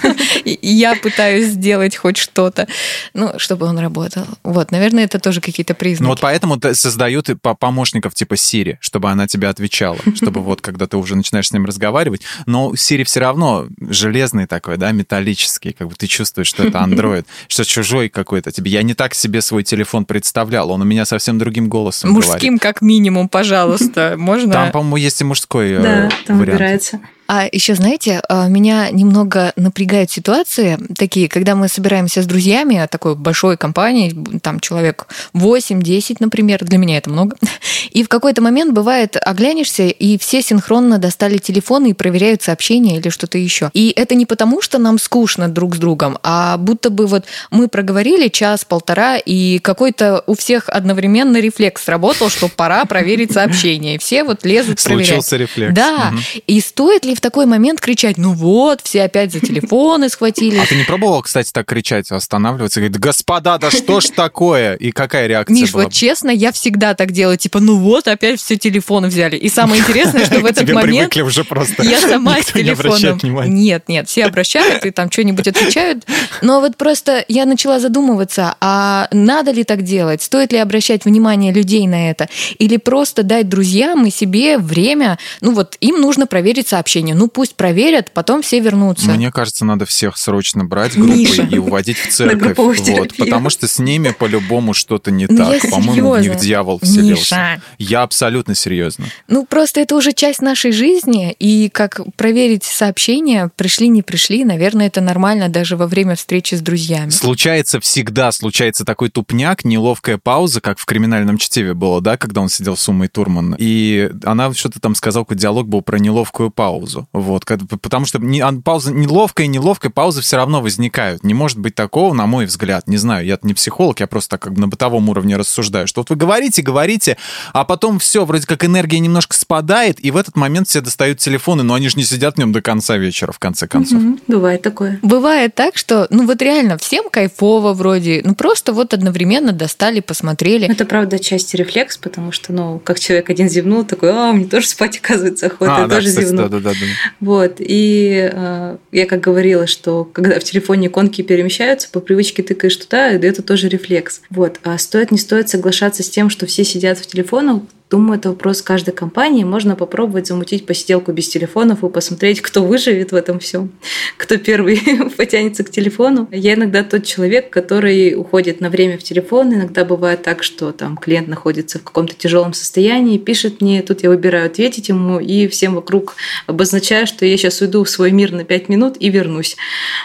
Я пытаюсь сделать хоть что-то, ну, чтобы он работал. Вот, наверное, это тоже какие-то признаки. Ну
вот поэтому создают помощников типа Сири, чтобы она тебе отвечала, чтобы вот когда ты уже начинаешь с ним разговаривать. Но Сири все равно железный такой, да, металлический, как бы ты чувствуешь, что это Android, что чужой какой-то тебе. Я не так себе свой телефон представлял, он у меня совсем другим голосом
Мужским
говорит.
как минимум, пожалуйста, можно?
Там, по-моему, есть и мужской э,
да, там
вариант.
выбирается.
А еще, знаете, а, меня немного напрягают ситуации такие, когда мы собираемся с друзьями, такой большой компанией, там человек 8-10, например, для меня это много, и в какой-то момент бывает, оглянешься, и все синхронно достали телефоны и проверяют сообщения или что-то еще. И это не потому, что нам скучно друг с другом, а будто бы вот мы проговорили час-полтора, и какой-то у всех одновременно рефлекс сработал, что пора проверить сообщения. И все вот лезут проверять.
Случился рефлекс.
Да. Угу. И стоит ли в такой момент кричать, ну вот, все опять за телефоны схватили.
А ты не пробовал, кстати, так кричать, останавливаться? Говорит, господа, да что ж такое? И какая реакция
Миш,
была?
вот честно, я всегда так делаю, типа, ну вот, опять все телефоны взяли. И самое интересное, что в этот момент
уже просто.
я сама с телефоном. Нет, нет, все обращают и там что-нибудь отвечают. Но вот просто я начала задумываться, а надо ли так делать? Стоит ли обращать внимание людей на это? Или просто дать друзьям и себе время, ну вот им нужно проверить сообщение ну пусть проверят, потом все вернутся.
Мне кажется, надо всех срочно брать Миша. и уводить в церковь. Вот, потому что с ними по-любому что-то не ну, так. По-моему, в них дьявол вселился. Я абсолютно серьезно.
Ну, просто это уже часть нашей жизни, и как проверить сообщения, пришли, не пришли, наверное, это нормально даже во время встречи с друзьями.
Случается всегда, случается такой тупняк, неловкая пауза, как в криминальном чтиве было, да, когда он сидел с Умой Турман. И она что-то там сказала, какой диалог был про неловкую паузу. Вот, потому что не, пауза неловкая, неловкая, паузы все равно возникают. Не может быть такого, на мой взгляд. Не знаю, я не психолог, я просто так как бы на бытовом уровне рассуждаю, что вот вы говорите, говорите, а потом все, вроде как энергия немножко спадает, и в этот момент все достают телефоны, но они же не сидят в нем до конца вечера, в конце концов. Угу,
бывает такое.
Бывает так, что, ну вот реально, всем кайфово вроде, ну просто вот одновременно достали, посмотрели.
Это правда часть рефлекс, потому что, ну, как человек один зевнул, такой, а, мне тоже спать, оказывается, охота, а, я да, тоже кстати, зевнул. Да, да, да, да. Вот. И э, я как говорила, что когда в телефоне иконки перемещаются, по привычке тыкаешь туда, и это тоже рефлекс. Вот. А стоит, не стоит соглашаться с тем, что все сидят в телефонах, Думаю, это вопрос каждой компании. Можно попробовать замутить посиделку без телефонов и посмотреть, кто выживет в этом всем, кто первый потянется к телефону. Я иногда тот человек, который уходит на время в телефон. Иногда бывает так, что там клиент находится в каком-то тяжелом состоянии, пишет мне, тут я выбираю ответить ему и всем вокруг обозначаю, что я сейчас уйду в свой мир на 5 минут и вернусь.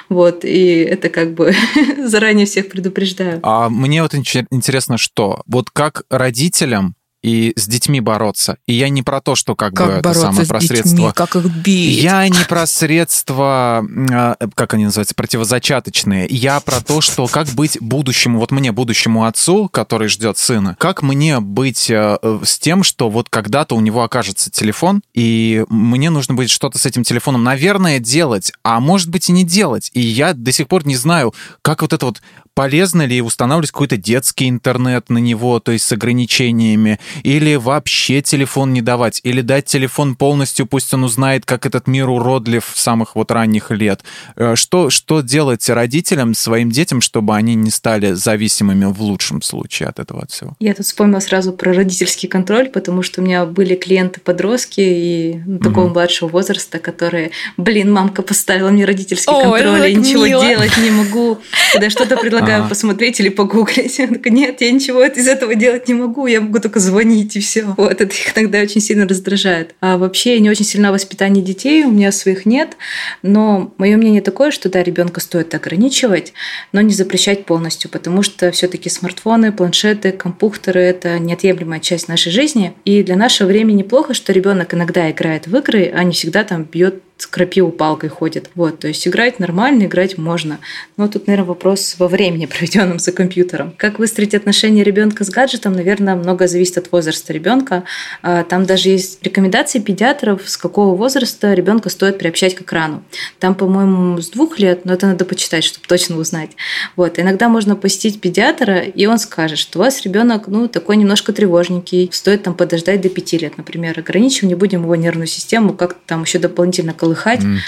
Вот, и это как бы заранее всех предупреждаю.
А мне вот интересно, что вот как родителям и с детьми бороться. И я не про то, что как,
Как
бы это самое
с
про
детьми, как их бить.
Я не про средства, э, как они называются, противозачаточные. Я про то, что как быть будущему, вот мне, будущему отцу, который ждет сына, как мне быть э, с тем, что вот когда-то у него окажется телефон, и мне нужно будет что-то с этим телефоном, наверное, делать, а может быть и не делать. И я до сих пор не знаю, как вот это вот полезно ли устанавливать какой-то детский интернет на него, то есть с ограничениями, или вообще телефон не давать, или дать телефон полностью, пусть он узнает, как этот мир уродлив с самых вот ранних лет. Э, Что, что делать родителям, своим детям, чтобы они не стали зависимыми в лучшем случае от этого от всего?
Я тут вспомнила сразу про родительский контроль, потому что у меня были клиенты-подростки и ну, такого
Мгм.
младшего возраста, которые, блин, мамка поставила мне родительский контроль, я ничего
мило.
делать не могу. Когда что-то предлагаю
Ага.
посмотреть или погуглить, я такая, нет, я ничего из этого делать не могу, я могу только звонить и все. Вот это их тогда очень сильно раздражает. А вообще я не очень сильна в воспитании детей, у меня своих нет, но мое мнение такое, что да, ребенка стоит ограничивать, но не запрещать полностью, потому что все-таки смартфоны, планшеты, компьютеры это неотъемлемая часть нашей жизни. И для нашего времени плохо, что ребенок иногда играет в игры, а не всегда там бьет крапиву палкой ходит. Вот, то есть играть нормально, играть можно. Но тут, наверное, вопрос во времени, проведенном за компьютером. Как выстроить отношения ребенка с гаджетом, наверное, много зависит от возраста ребенка. А, Там даже есть рекомендации педиатров, с какого возраста ребенка стоит приобщать к экрану. Там, по-моему, с двух лет, но это надо почитать, чтобы точно узнать. Вот. Иногда можно посетить педиатра, и он скажет, что у вас ребенок, ну, такой немножко тревожненький, стоит там подождать до пяти лет, например. Ограничим, не будем его нервную систему как-то там еще дополнительно колыхать.
Мгм.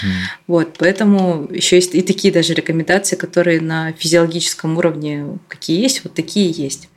Вот, поэтому еще есть и такие даже рекомендации, которые на физиологическом уровне какие есть, вот такие есть.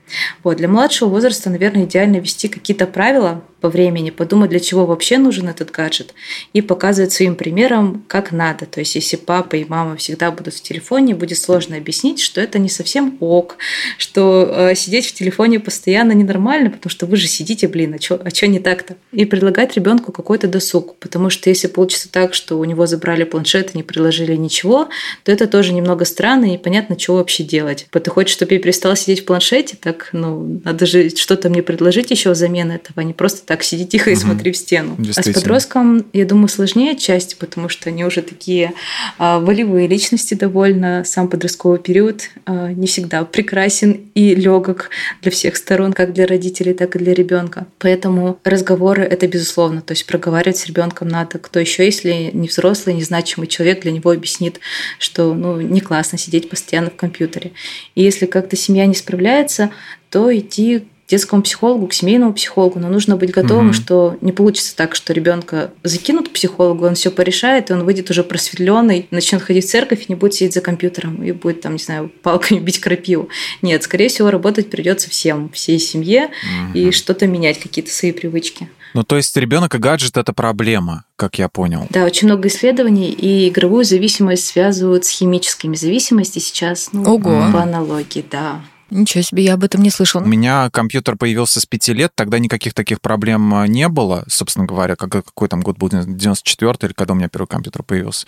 Вот, для младшего возраста, наверное, идеально вести какие-то правила по времени, подумать, для чего вообще нужен этот гаджет, и показывать своим примером, как надо. То есть, если папа и мама всегда будут в телефоне, будет сложно объяснить, что это не совсем ок, что э, сидеть в телефоне постоянно ненормально, потому что вы же сидите, блин, а что а не так-то? И предлагать ребенку какой-то досуг, потому что если получится так, что у него забрали планшет и не приложили ничего, то это тоже немного странно и непонятно, что вообще делать. Ты хочешь, чтобы я перестала сидеть в планшете, так, ну, надо же что-то мне предложить еще взамен этого, а не просто так сиди тихо и
Мгм.
смотри в стену. А с подростком, я думаю, сложнее отчасти, потому что они уже такие а, волевые личности довольно. Сам подростковый период а, не всегда прекрасен и легок для всех сторон, как для родителей, так и для ребенка. Поэтому разговоры это безусловно. То есть проговаривать с ребенком надо. Кто еще, если не взрослый, незначимый человек, для него объяснит, что ну, не классно сидеть постоянно в компьютере. И если как-то семья не справляется, то идти к детскому психологу, к семейному психологу, но нужно быть готовым,
Мгм.
что не получится так, что ребенка закинут к психологу, он все порешает, и он выйдет уже просветленный, начнет ходить в церковь и не будет сидеть за компьютером и будет там, не знаю, палками бить крапиву. Нет, скорее всего, работать придется всем, всей семье и
Мгм.
что-то менять, какие-то свои привычки.
Ну, то есть ребенок и гаджет это проблема, как я понял.
Да, очень много исследований, и игровую зависимость связывают с химическими зависимостями сейчас, ну,
Ого.
по аналогии, да.
Ничего себе, я об этом не слышал.
У меня компьютер появился с пяти лет, тогда никаких таких проблем а, не было, собственно говоря, как, какой там год был, 94 или когда у меня первый компьютер появился.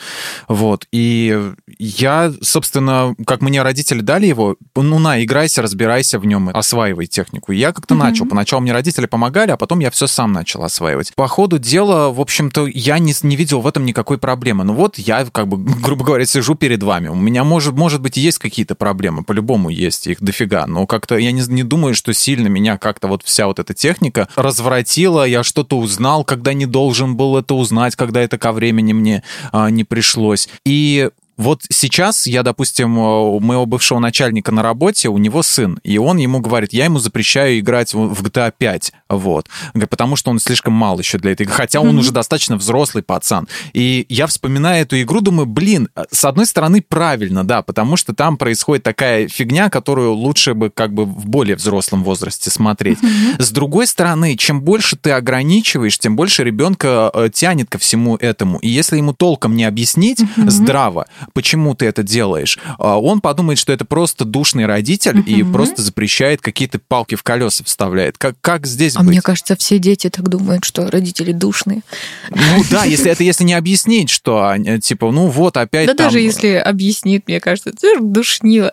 Вот, и я, собственно, как мне родители дали его, ну на, играйся, разбирайся в нем, осваивай технику. И я как-то
Мгм.
начал. Поначалу мне родители помогали, а потом я все сам начал осваивать. По ходу дела, в общем-то, я не, не видел в этом никакой проблемы. Ну вот я, как бы, грубо говоря, сижу перед вами. У меня, может, может быть, есть какие-то проблемы, по-любому есть, их дофига. Но как-то я не, не думаю, что сильно меня как-то вот вся вот эта техника развратила, я что-то узнал, когда не должен был это узнать, когда это ко времени мне а, не пришлось. И вот сейчас я, допустим, у моего бывшего начальника на работе, у него сын, и он ему говорит, я ему запрещаю играть в GTA 5, вот, потому что он слишком мал еще для этой игры, хотя он уже достаточно взрослый пацан. И я вспоминаю эту игру, думаю, блин, с одной стороны правильно, да, потому что там происходит такая фигня, которую лучше бы как бы в более взрослом возрасте смотреть. С другой стороны, чем больше ты ограничиваешь, тем больше ребенка э, тянет ко всему этому. И если ему толком не объяснить здраво, почему ты это делаешь, а, он подумает, что это просто душный родитель и просто запрещает какие-то палки в колеса вставляет. Как, как здесь
А
быть?
мне кажется, все дети так думают, что родители душные.
Ну да, если это если не объяснить, что типа, ну вот опять
Да
там...
даже если объяснит, мне кажется, это душнило.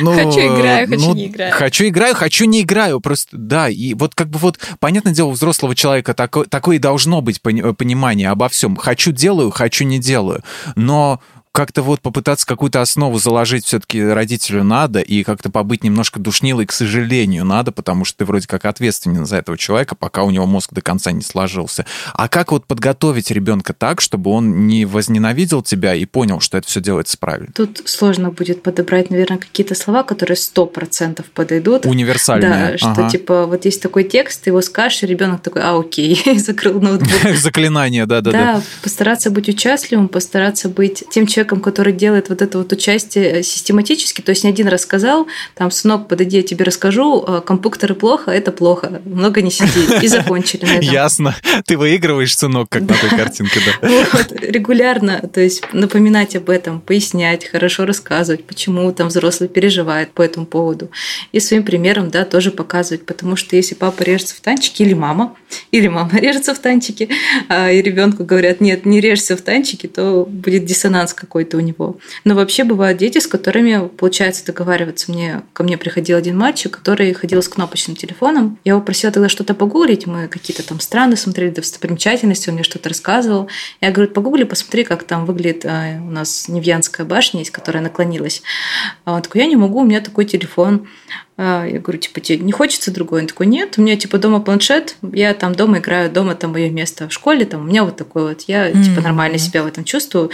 Ну, хочу играю, хочу ну, не играю.
Хочу играю, хочу не играю. Просто, да, и вот как бы вот, понятное дело, у взрослого человека такое, такое и должно быть понимание обо всем. Хочу делаю, хочу не делаю. Но как-то вот попытаться какую-то основу заложить все-таки родителю надо, и как-то побыть немножко душнилой, к сожалению, надо, потому что ты вроде как ответственен за этого человека, пока у него мозг до конца не сложился. А как вот подготовить ребенка так, чтобы он не возненавидел тебя и понял, что это все делается правильно?
Тут сложно будет подобрать, наверное, какие-то слова, которые сто процентов подойдут.
Универсальные.
Да, что ага. типа вот есть такой текст, ты его скажешь, и ребенок такой, а окей, закрыл ноутбук.
Заклинание, да, да,
да. Да, постараться быть участливым, постараться быть тем человеком, человеком, который делает вот это вот участие систематически, то есть не один раз сказал, там, сынок, подойди, я тебе расскажу, а, компьютеры плохо, это плохо, много не сиди, и закончили на этом.
Ясно. Ты выигрываешь, сынок, как на той картинке, да.
Вот, регулярно, то есть напоминать об этом, пояснять, хорошо рассказывать, почему там взрослый переживает по этому поводу. И своим примером, да, тоже показывать, потому что если папа режется в танчике, или мама, или мама режется в танчике, а, и ребенку говорят, нет, не режься в танчике, то будет диссонанс какой какой-то у него. Но вообще бывают дети, с которыми получается договариваться. Мне, ко мне приходил один мальчик, который ходил с кнопочным телефоном. Я его просила тогда что-то погуглить. Мы какие-то там страны смотрели, достопримечательности, он мне что-то рассказывал. Я говорю, погугли, посмотри, как там выглядит а, у нас Невьянская башня, есть, которая наклонилась. А он такой, я не могу, у меня такой телефон. А, я говорю, типа, тебе не хочется другой? Он такой, нет, у меня, типа, дома планшет, я там дома играю, дома там мое место в школе, там у меня вот такой вот, я, mm-hmm. типа, нормально себя в этом чувствую.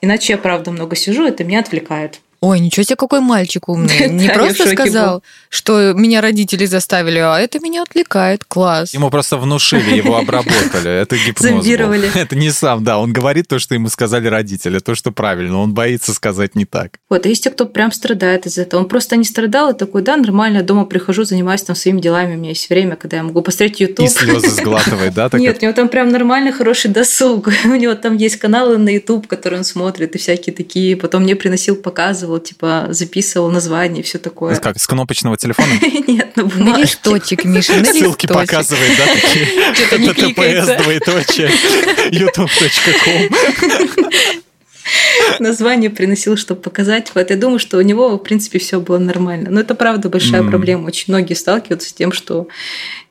Иначе я, правда, много сижу, это меня отвлекает.
Ой, ничего себе, какой мальчик умный. Не просто сказал, что меня родители заставили, а это меня отвлекает. Класс.
Ему просто внушили, его обработали. Это гипноз
Зомбировали.
Это не сам, да. Он говорит то, что ему сказали родители, то, что правильно. Он боится сказать не так.
Вот, а есть те, кто прям страдает из этого. Он просто не страдал и такой, да, нормально, дома прихожу, занимаюсь там своими делами, у меня есть время, когда я могу посмотреть YouTube.
И слезы сглатывает, да?
Нет, у него там прям нормальный, хороший досуг. У него там есть каналы на YouTube, которые он смотрит, и всякие такие. Потом мне приносил, показывал записывал, типа записывал название и все такое.
Как, с кнопочного телефона?
Нет, на
бумажке. На листочек, Миша, на
Ссылки показывает, да, такие?
Что-то не кликается.
двоеточие, youtube.com.
Название приносил, чтобы показать. Вот я думаю, что у него, в принципе, все было нормально. Но это правда большая проблема. Очень многие сталкиваются с тем, что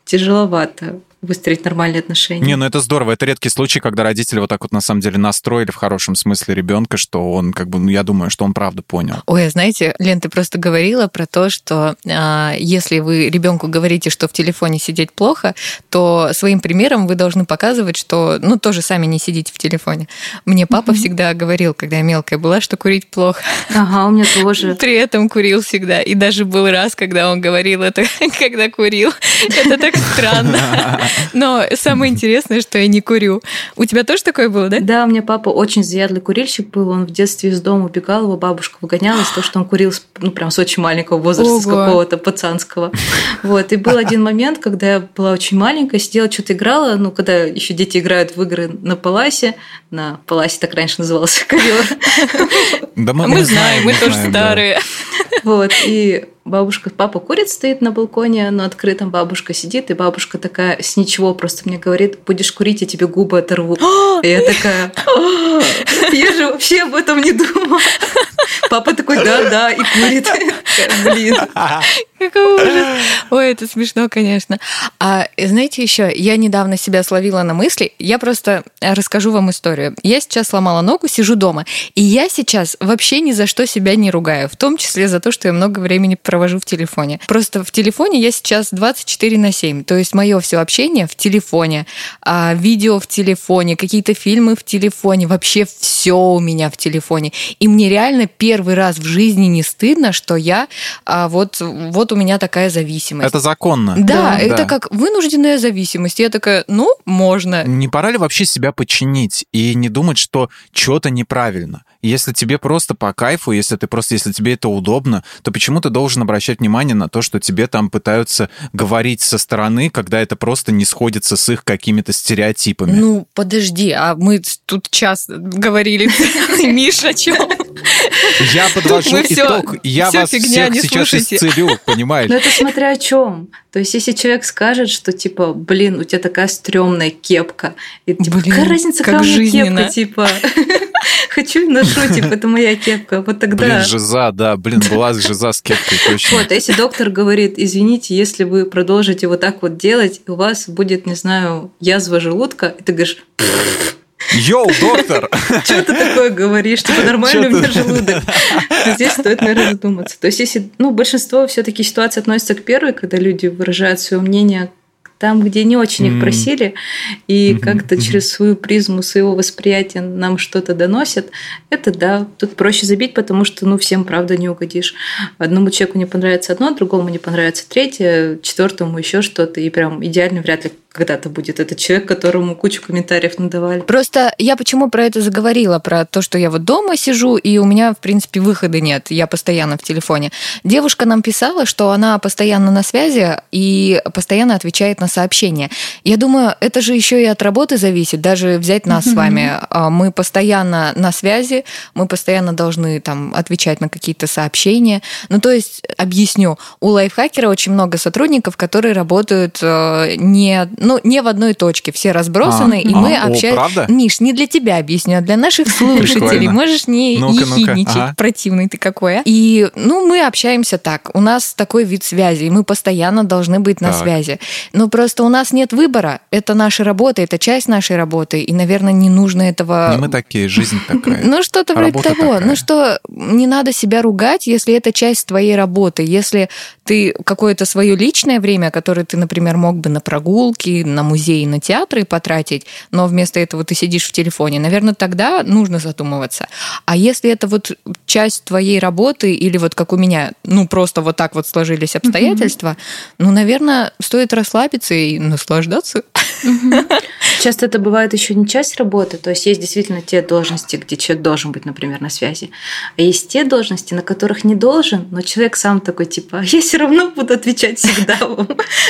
тяжеловато выстроить нормальные отношения.
Не, ну это здорово. Это редкий случай, когда родители вот так вот на самом деле настроили в хорошем смысле ребенка, что он как бы, ну я думаю, что он правда понял.
Ой, а знаете, Лен, ты просто говорила про то, что а, если вы ребенку говорите, что в телефоне сидеть плохо, то своим примером вы должны показывать, что, ну тоже сами не сидите в телефоне. Мне папа mm-hmm. всегда говорил, когда я мелкая была, что курить плохо.
Ага, у меня тоже.
При этом курил всегда. И даже был раз, когда он говорил это, когда курил. Это так странно. Но самое интересное, что я не курю. У тебя тоже такое было, да?
Да, у меня папа очень заядлый курильщик был. Он в детстве из дома убегал, его бабушка выгоняла за то, что он курил, ну, прям с очень маленького возраста, Ого. с какого-то пацанского. Вот. И был один момент, когда я была очень маленькая, сидела, что-то играла, ну, когда еще дети играют в игры на Паласе, на Паласе так раньше назывался ковер.
Да мы,
мы знаем, мы тоже старые.
Вот, и бабушка, папа курит, стоит на балконе, на открытом бабушка сидит, и бабушка такая с ничего просто мне говорит, будешь курить, я тебе губы оторву. и я такая, я же вообще об этом не думала. Папа такой, да, да, и курит. Блин.
Какой ужас. Ой, это смешно, конечно. А знаете еще, я недавно себя словила на мысли, я просто расскажу вам историю. Я сейчас сломала ногу, сижу дома, и я сейчас вообще ни за что себя не ругаю, в том числе за то, что я много времени провожу в телефоне. Просто в телефоне я сейчас 24 на 7, то есть мое все общение в телефоне, а видео в телефоне, какие-то фильмы в телефоне, вообще все у меня в телефоне. И мне реально первый раз в жизни не стыдно, что я а, вот, вот вот у меня такая зависимость.
Это законно.
Да, да. это да. как вынужденная зависимость. Я такая, ну, можно.
Не пора ли вообще себя подчинить и не думать, что что-то неправильно? если тебе просто по кайфу, если ты просто, если тебе это удобно, то почему ты должен обращать внимание на то, что тебе там пытаются говорить со стороны, когда это просто не сходится с их какими-то стереотипами?
Ну, подожди, а мы тут час говорили, Миша, о чем?
Я подвожу итог. Я вас всех сейчас исцелю, понимаешь?
Ну, это смотря о чем. То есть, если человек скажет, что типа, блин, у тебя такая стрёмная кепка, и типа, блин, какая разница, какая у меня кепка, типа, хочу и ношу, типа, это моя кепка. Вот тогда...
Блин, жиза, да, блин, была жиза с кепкой, точно.
Вот, а если доктор говорит, извините, если вы продолжите вот так вот делать, у вас будет, не знаю, язва желудка, и ты говоришь,
Йоу, доктор!
Что ты такое говоришь? Типа нормальный у меня желудок. Здесь стоит, наверное, задуматься. То есть, если, ну, большинство все-таки ситуаций относятся к первой, когда люди выражают свое мнение там, где не очень их просили, и как-то через свою призму своего восприятия нам что-то доносят, это да, тут проще забить, потому что, ну, всем, правда, не угодишь. Одному человеку не понравится одно, другому не понравится третье, четвертому еще что-то, и прям идеально вряд ли когда-то будет этот человек, которому кучу комментариев надавали.
Просто я почему про это заговорила, про то, что я вот дома сижу, и у меня, в принципе, выхода нет, я постоянно в телефоне. Девушка нам писала, что она постоянно на связи и постоянно отвечает на сообщения. Я думаю, это же еще и от работы зависит, даже взять нас с вами. А, мы постоянно на связи, мы постоянно должны там отвечать на какие-то сообщения. Ну, то есть, объясню, у лайфхакера очень много сотрудников, которые работают э, не ну, не в одной точке, все разбросаны, а, и а, мы общаемся. Миш, не для тебя объясню, а для наших слушателей. Можешь не ехидничать, ага. противный ты какой, а? И, ну, мы общаемся так. У нас такой вид связи, и мы постоянно должны быть на так. связи. Но просто у нас нет выбора. Это наша работа, это часть нашей работы, и, наверное, не нужно этого...
Не мы такие, жизнь такая.
Ну, что-то вроде того. Ну, что не надо себя ругать, если это часть твоей работы. Если ты какое-то свое личное время, которое ты, например, мог бы на прогулки, пойти на музей, на театры потратить, но вместо этого ты сидишь в телефоне, наверное, тогда нужно задумываться. А если это вот часть твоей работы или вот как у меня, ну просто вот так вот сложились обстоятельства, mm-hmm. ну, наверное, стоит расслабиться и наслаждаться.
Часто это бывает еще не часть работы, то есть есть действительно те должности, где человек должен быть, например, на связи, а есть те должности, на которых не должен, но человек сам такой типа, «А я все равно буду отвечать всегда вам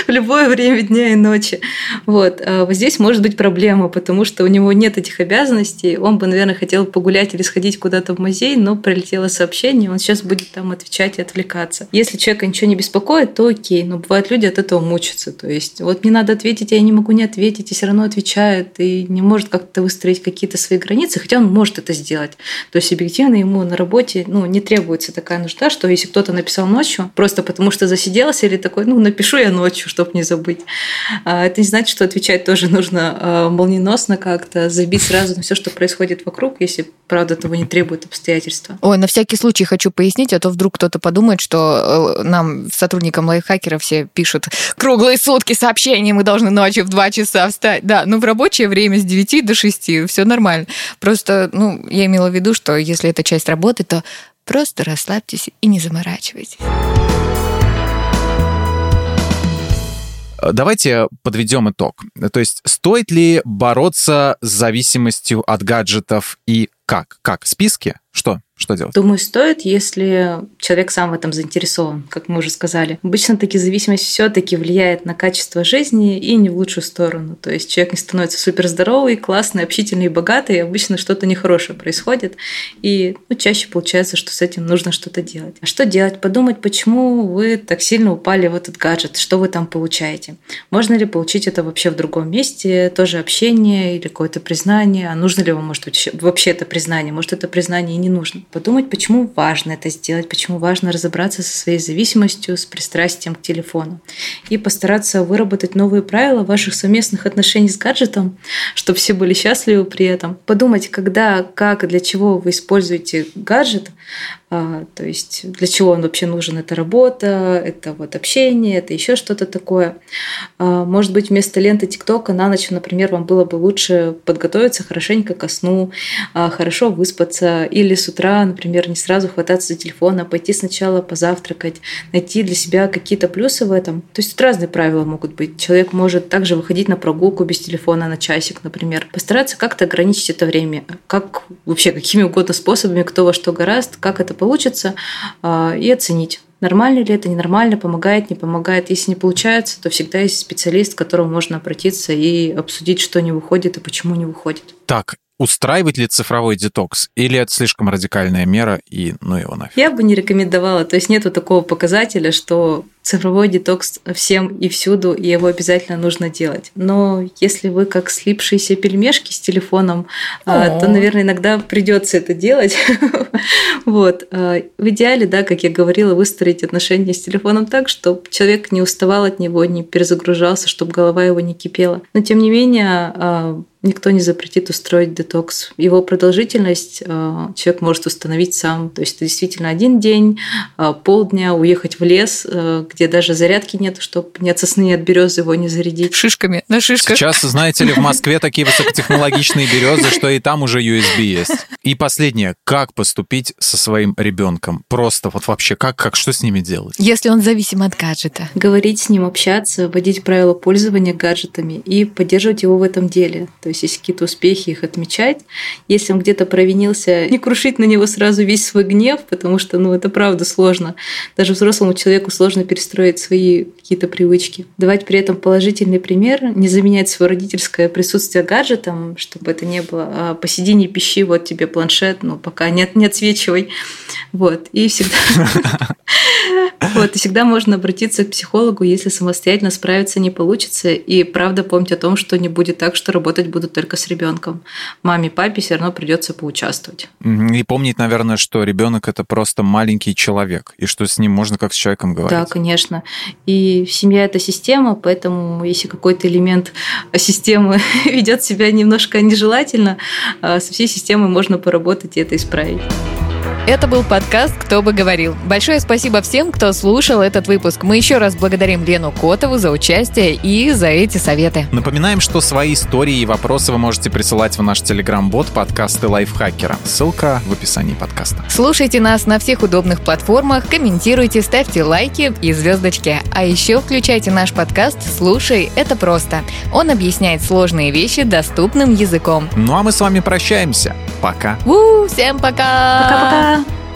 в любое время дня и ночи. Вот. А вот здесь может быть проблема, потому что у него нет этих обязанностей, он бы, наверное, хотел погулять или сходить куда-то в музей, но прилетело сообщение, он сейчас будет там отвечать и отвлекаться. Если человека ничего не беспокоит, то окей, но бывают люди от этого мучатся, то есть вот мне надо ответить, я не могу не ответить, и все равно отвечает, и не может как-то выстроить какие-то свои границы, хотя он может это сделать. То есть объективно ему на работе ну, не требуется такая нужда, что если кто-то написал ночью, просто потому что засиделся, или такой, ну, напишу я ночью, чтобы не забыть. А это не значит, что отвечать тоже нужно а, молниеносно как-то, забить сразу на все, что происходит вокруг, если, правда, того не требует обстоятельства.
Ой, на всякий случай хочу пояснить, а то вдруг кто-то подумает, что э, нам, сотрудникам лайфхакера, все пишут круглые сутки сообщения, мы должны ночью в 2 часа встать. Да, ну в рабочее время с 9 до 6, все нормально. Просто, ну, я имела в виду, что если это часть работы, то просто расслабьтесь и не заморачивайтесь.
Давайте подведем итог. То есть стоит ли бороться с зависимостью от гаджетов и как? Как? Списки? Что? Что делать?
Думаю, стоит, если человек сам в этом заинтересован, как мы уже сказали. Обычно таки зависимость все-таки влияет на качество жизни и не в лучшую сторону. То есть человек не становится супер здоровый, классный, общительный и богатый, и обычно что-то нехорошее происходит. И ну, чаще получается, что с этим нужно что-то делать. А что делать? Подумать, почему вы так сильно упали в этот гаджет, что вы там получаете. Можно ли получить это вообще в другом месте, тоже общение или какое-то признание, а нужно ли вам, может быть, вообще это признание, может, это признание и не нужно подумать, почему важно это сделать, почему важно разобраться со своей зависимостью, с пристрастием к телефону. И постараться выработать новые правила ваших совместных отношений с гаджетом, чтобы все были счастливы при этом. Подумать, когда, как и для чего вы используете гаджет, А, то есть для чего он вообще нужен? Это работа, это вот общение, это еще что-то такое. А, может быть, вместо ленты ТикТока на ночь, например, вам было бы лучше подготовиться хорошенько ко сну, а, хорошо выспаться, или с утра, например, не сразу хвататься за телефон, а пойти сначала позавтракать, найти для себя какие-то плюсы в этом. То есть тут разные правила могут быть. Человек может также выходить на прогулку без телефона на часик, например. Постараться как-то ограничить это время. Как вообще, какими угодно способами, кто во что гораст, как это получится, а, и оценить. Нормально ли это, ненормально, помогает, не помогает. Если не получается, то всегда есть специалист, к которому можно обратиться и обсудить, что не выходит и почему не выходит.
Так, устраивать ли цифровой детокс? Или это слишком радикальная мера и ну его нафиг?
Я бы не рекомендовала. То есть нету такого показателя, что цифровой детокс всем и всюду, и его обязательно нужно делать. Но если вы как слипшиеся пельмешки с телефоном, О-о-о. то, наверное, иногда придется это делать. вот. А, в идеале, да, как я говорила, выстроить отношения с телефоном так, чтобы человек не уставал от него, не перезагружался, чтобы голова его не кипела. Но, тем не менее, а, Никто не запретит устроить детокс. Его продолжительность человек может установить сам. То есть это действительно один день, полдня, уехать в лес, э, где даже зарядки нет, чтобы ни от сосны, ни от березы его не зарядить.
Шишками, на шишках.
Сейчас, знаете ли, в Москве такие высокотехнологичные березы, что и там уже USB есть. И последнее, как поступить со своим ребенком? Просто вот вообще, как, как, что с ними делать?
Если он зависим от гаджета.
Говорить с ним, общаться, вводить правила пользования гаджетами и поддерживать его в этом деле. То есть есть какие-то успехи, их отмечать. Если он где-то провинился, не крушить на него сразу весь свой гнев, потому что, ну, это правда сложно. Даже взрослому человеку сложно перестроить свои какие-то привычки. Давать при этом положительный пример, не заменять свое родительское присутствие гаджетом, чтобы это не было, а посиди, не пищи, вот тебе планшет, ну, пока не, не отсвечивай. Вот. И всегда... Вот, и всегда можно обратиться к психологу, если самостоятельно справиться не получится. И правда помнить о том, что не будет так, что работать будут только с ребенком. Маме, папе все равно придется поучаствовать.
И помнить, наверное, что ребенок это просто маленький человек, и что с ним можно как с человеком говорить.
Да, конечно. И семья это система, поэтому если какой-то элемент системы ведет себя немножко нежелательно, а со всей системой можно поработать и это исправить.
Это был подкаст «Кто бы говорил». Большое спасибо всем, кто слушал этот выпуск. Мы еще раз благодарим Лену Котову за участие и за эти советы.
Напоминаем, что свои истории и вопросы вы можете присылать в наш телеграм-бот подкасты лайфхакера. Ссылка в описании подкаста.
Слушайте нас на всех удобных платформах, комментируйте, ставьте лайки и звездочки. А еще включайте наш подкаст «Слушай, это просто». Он объясняет сложные вещи доступным языком.
Ну а мы с вами прощаемся. Пока.
У, всем пока.
Пока-пока. ん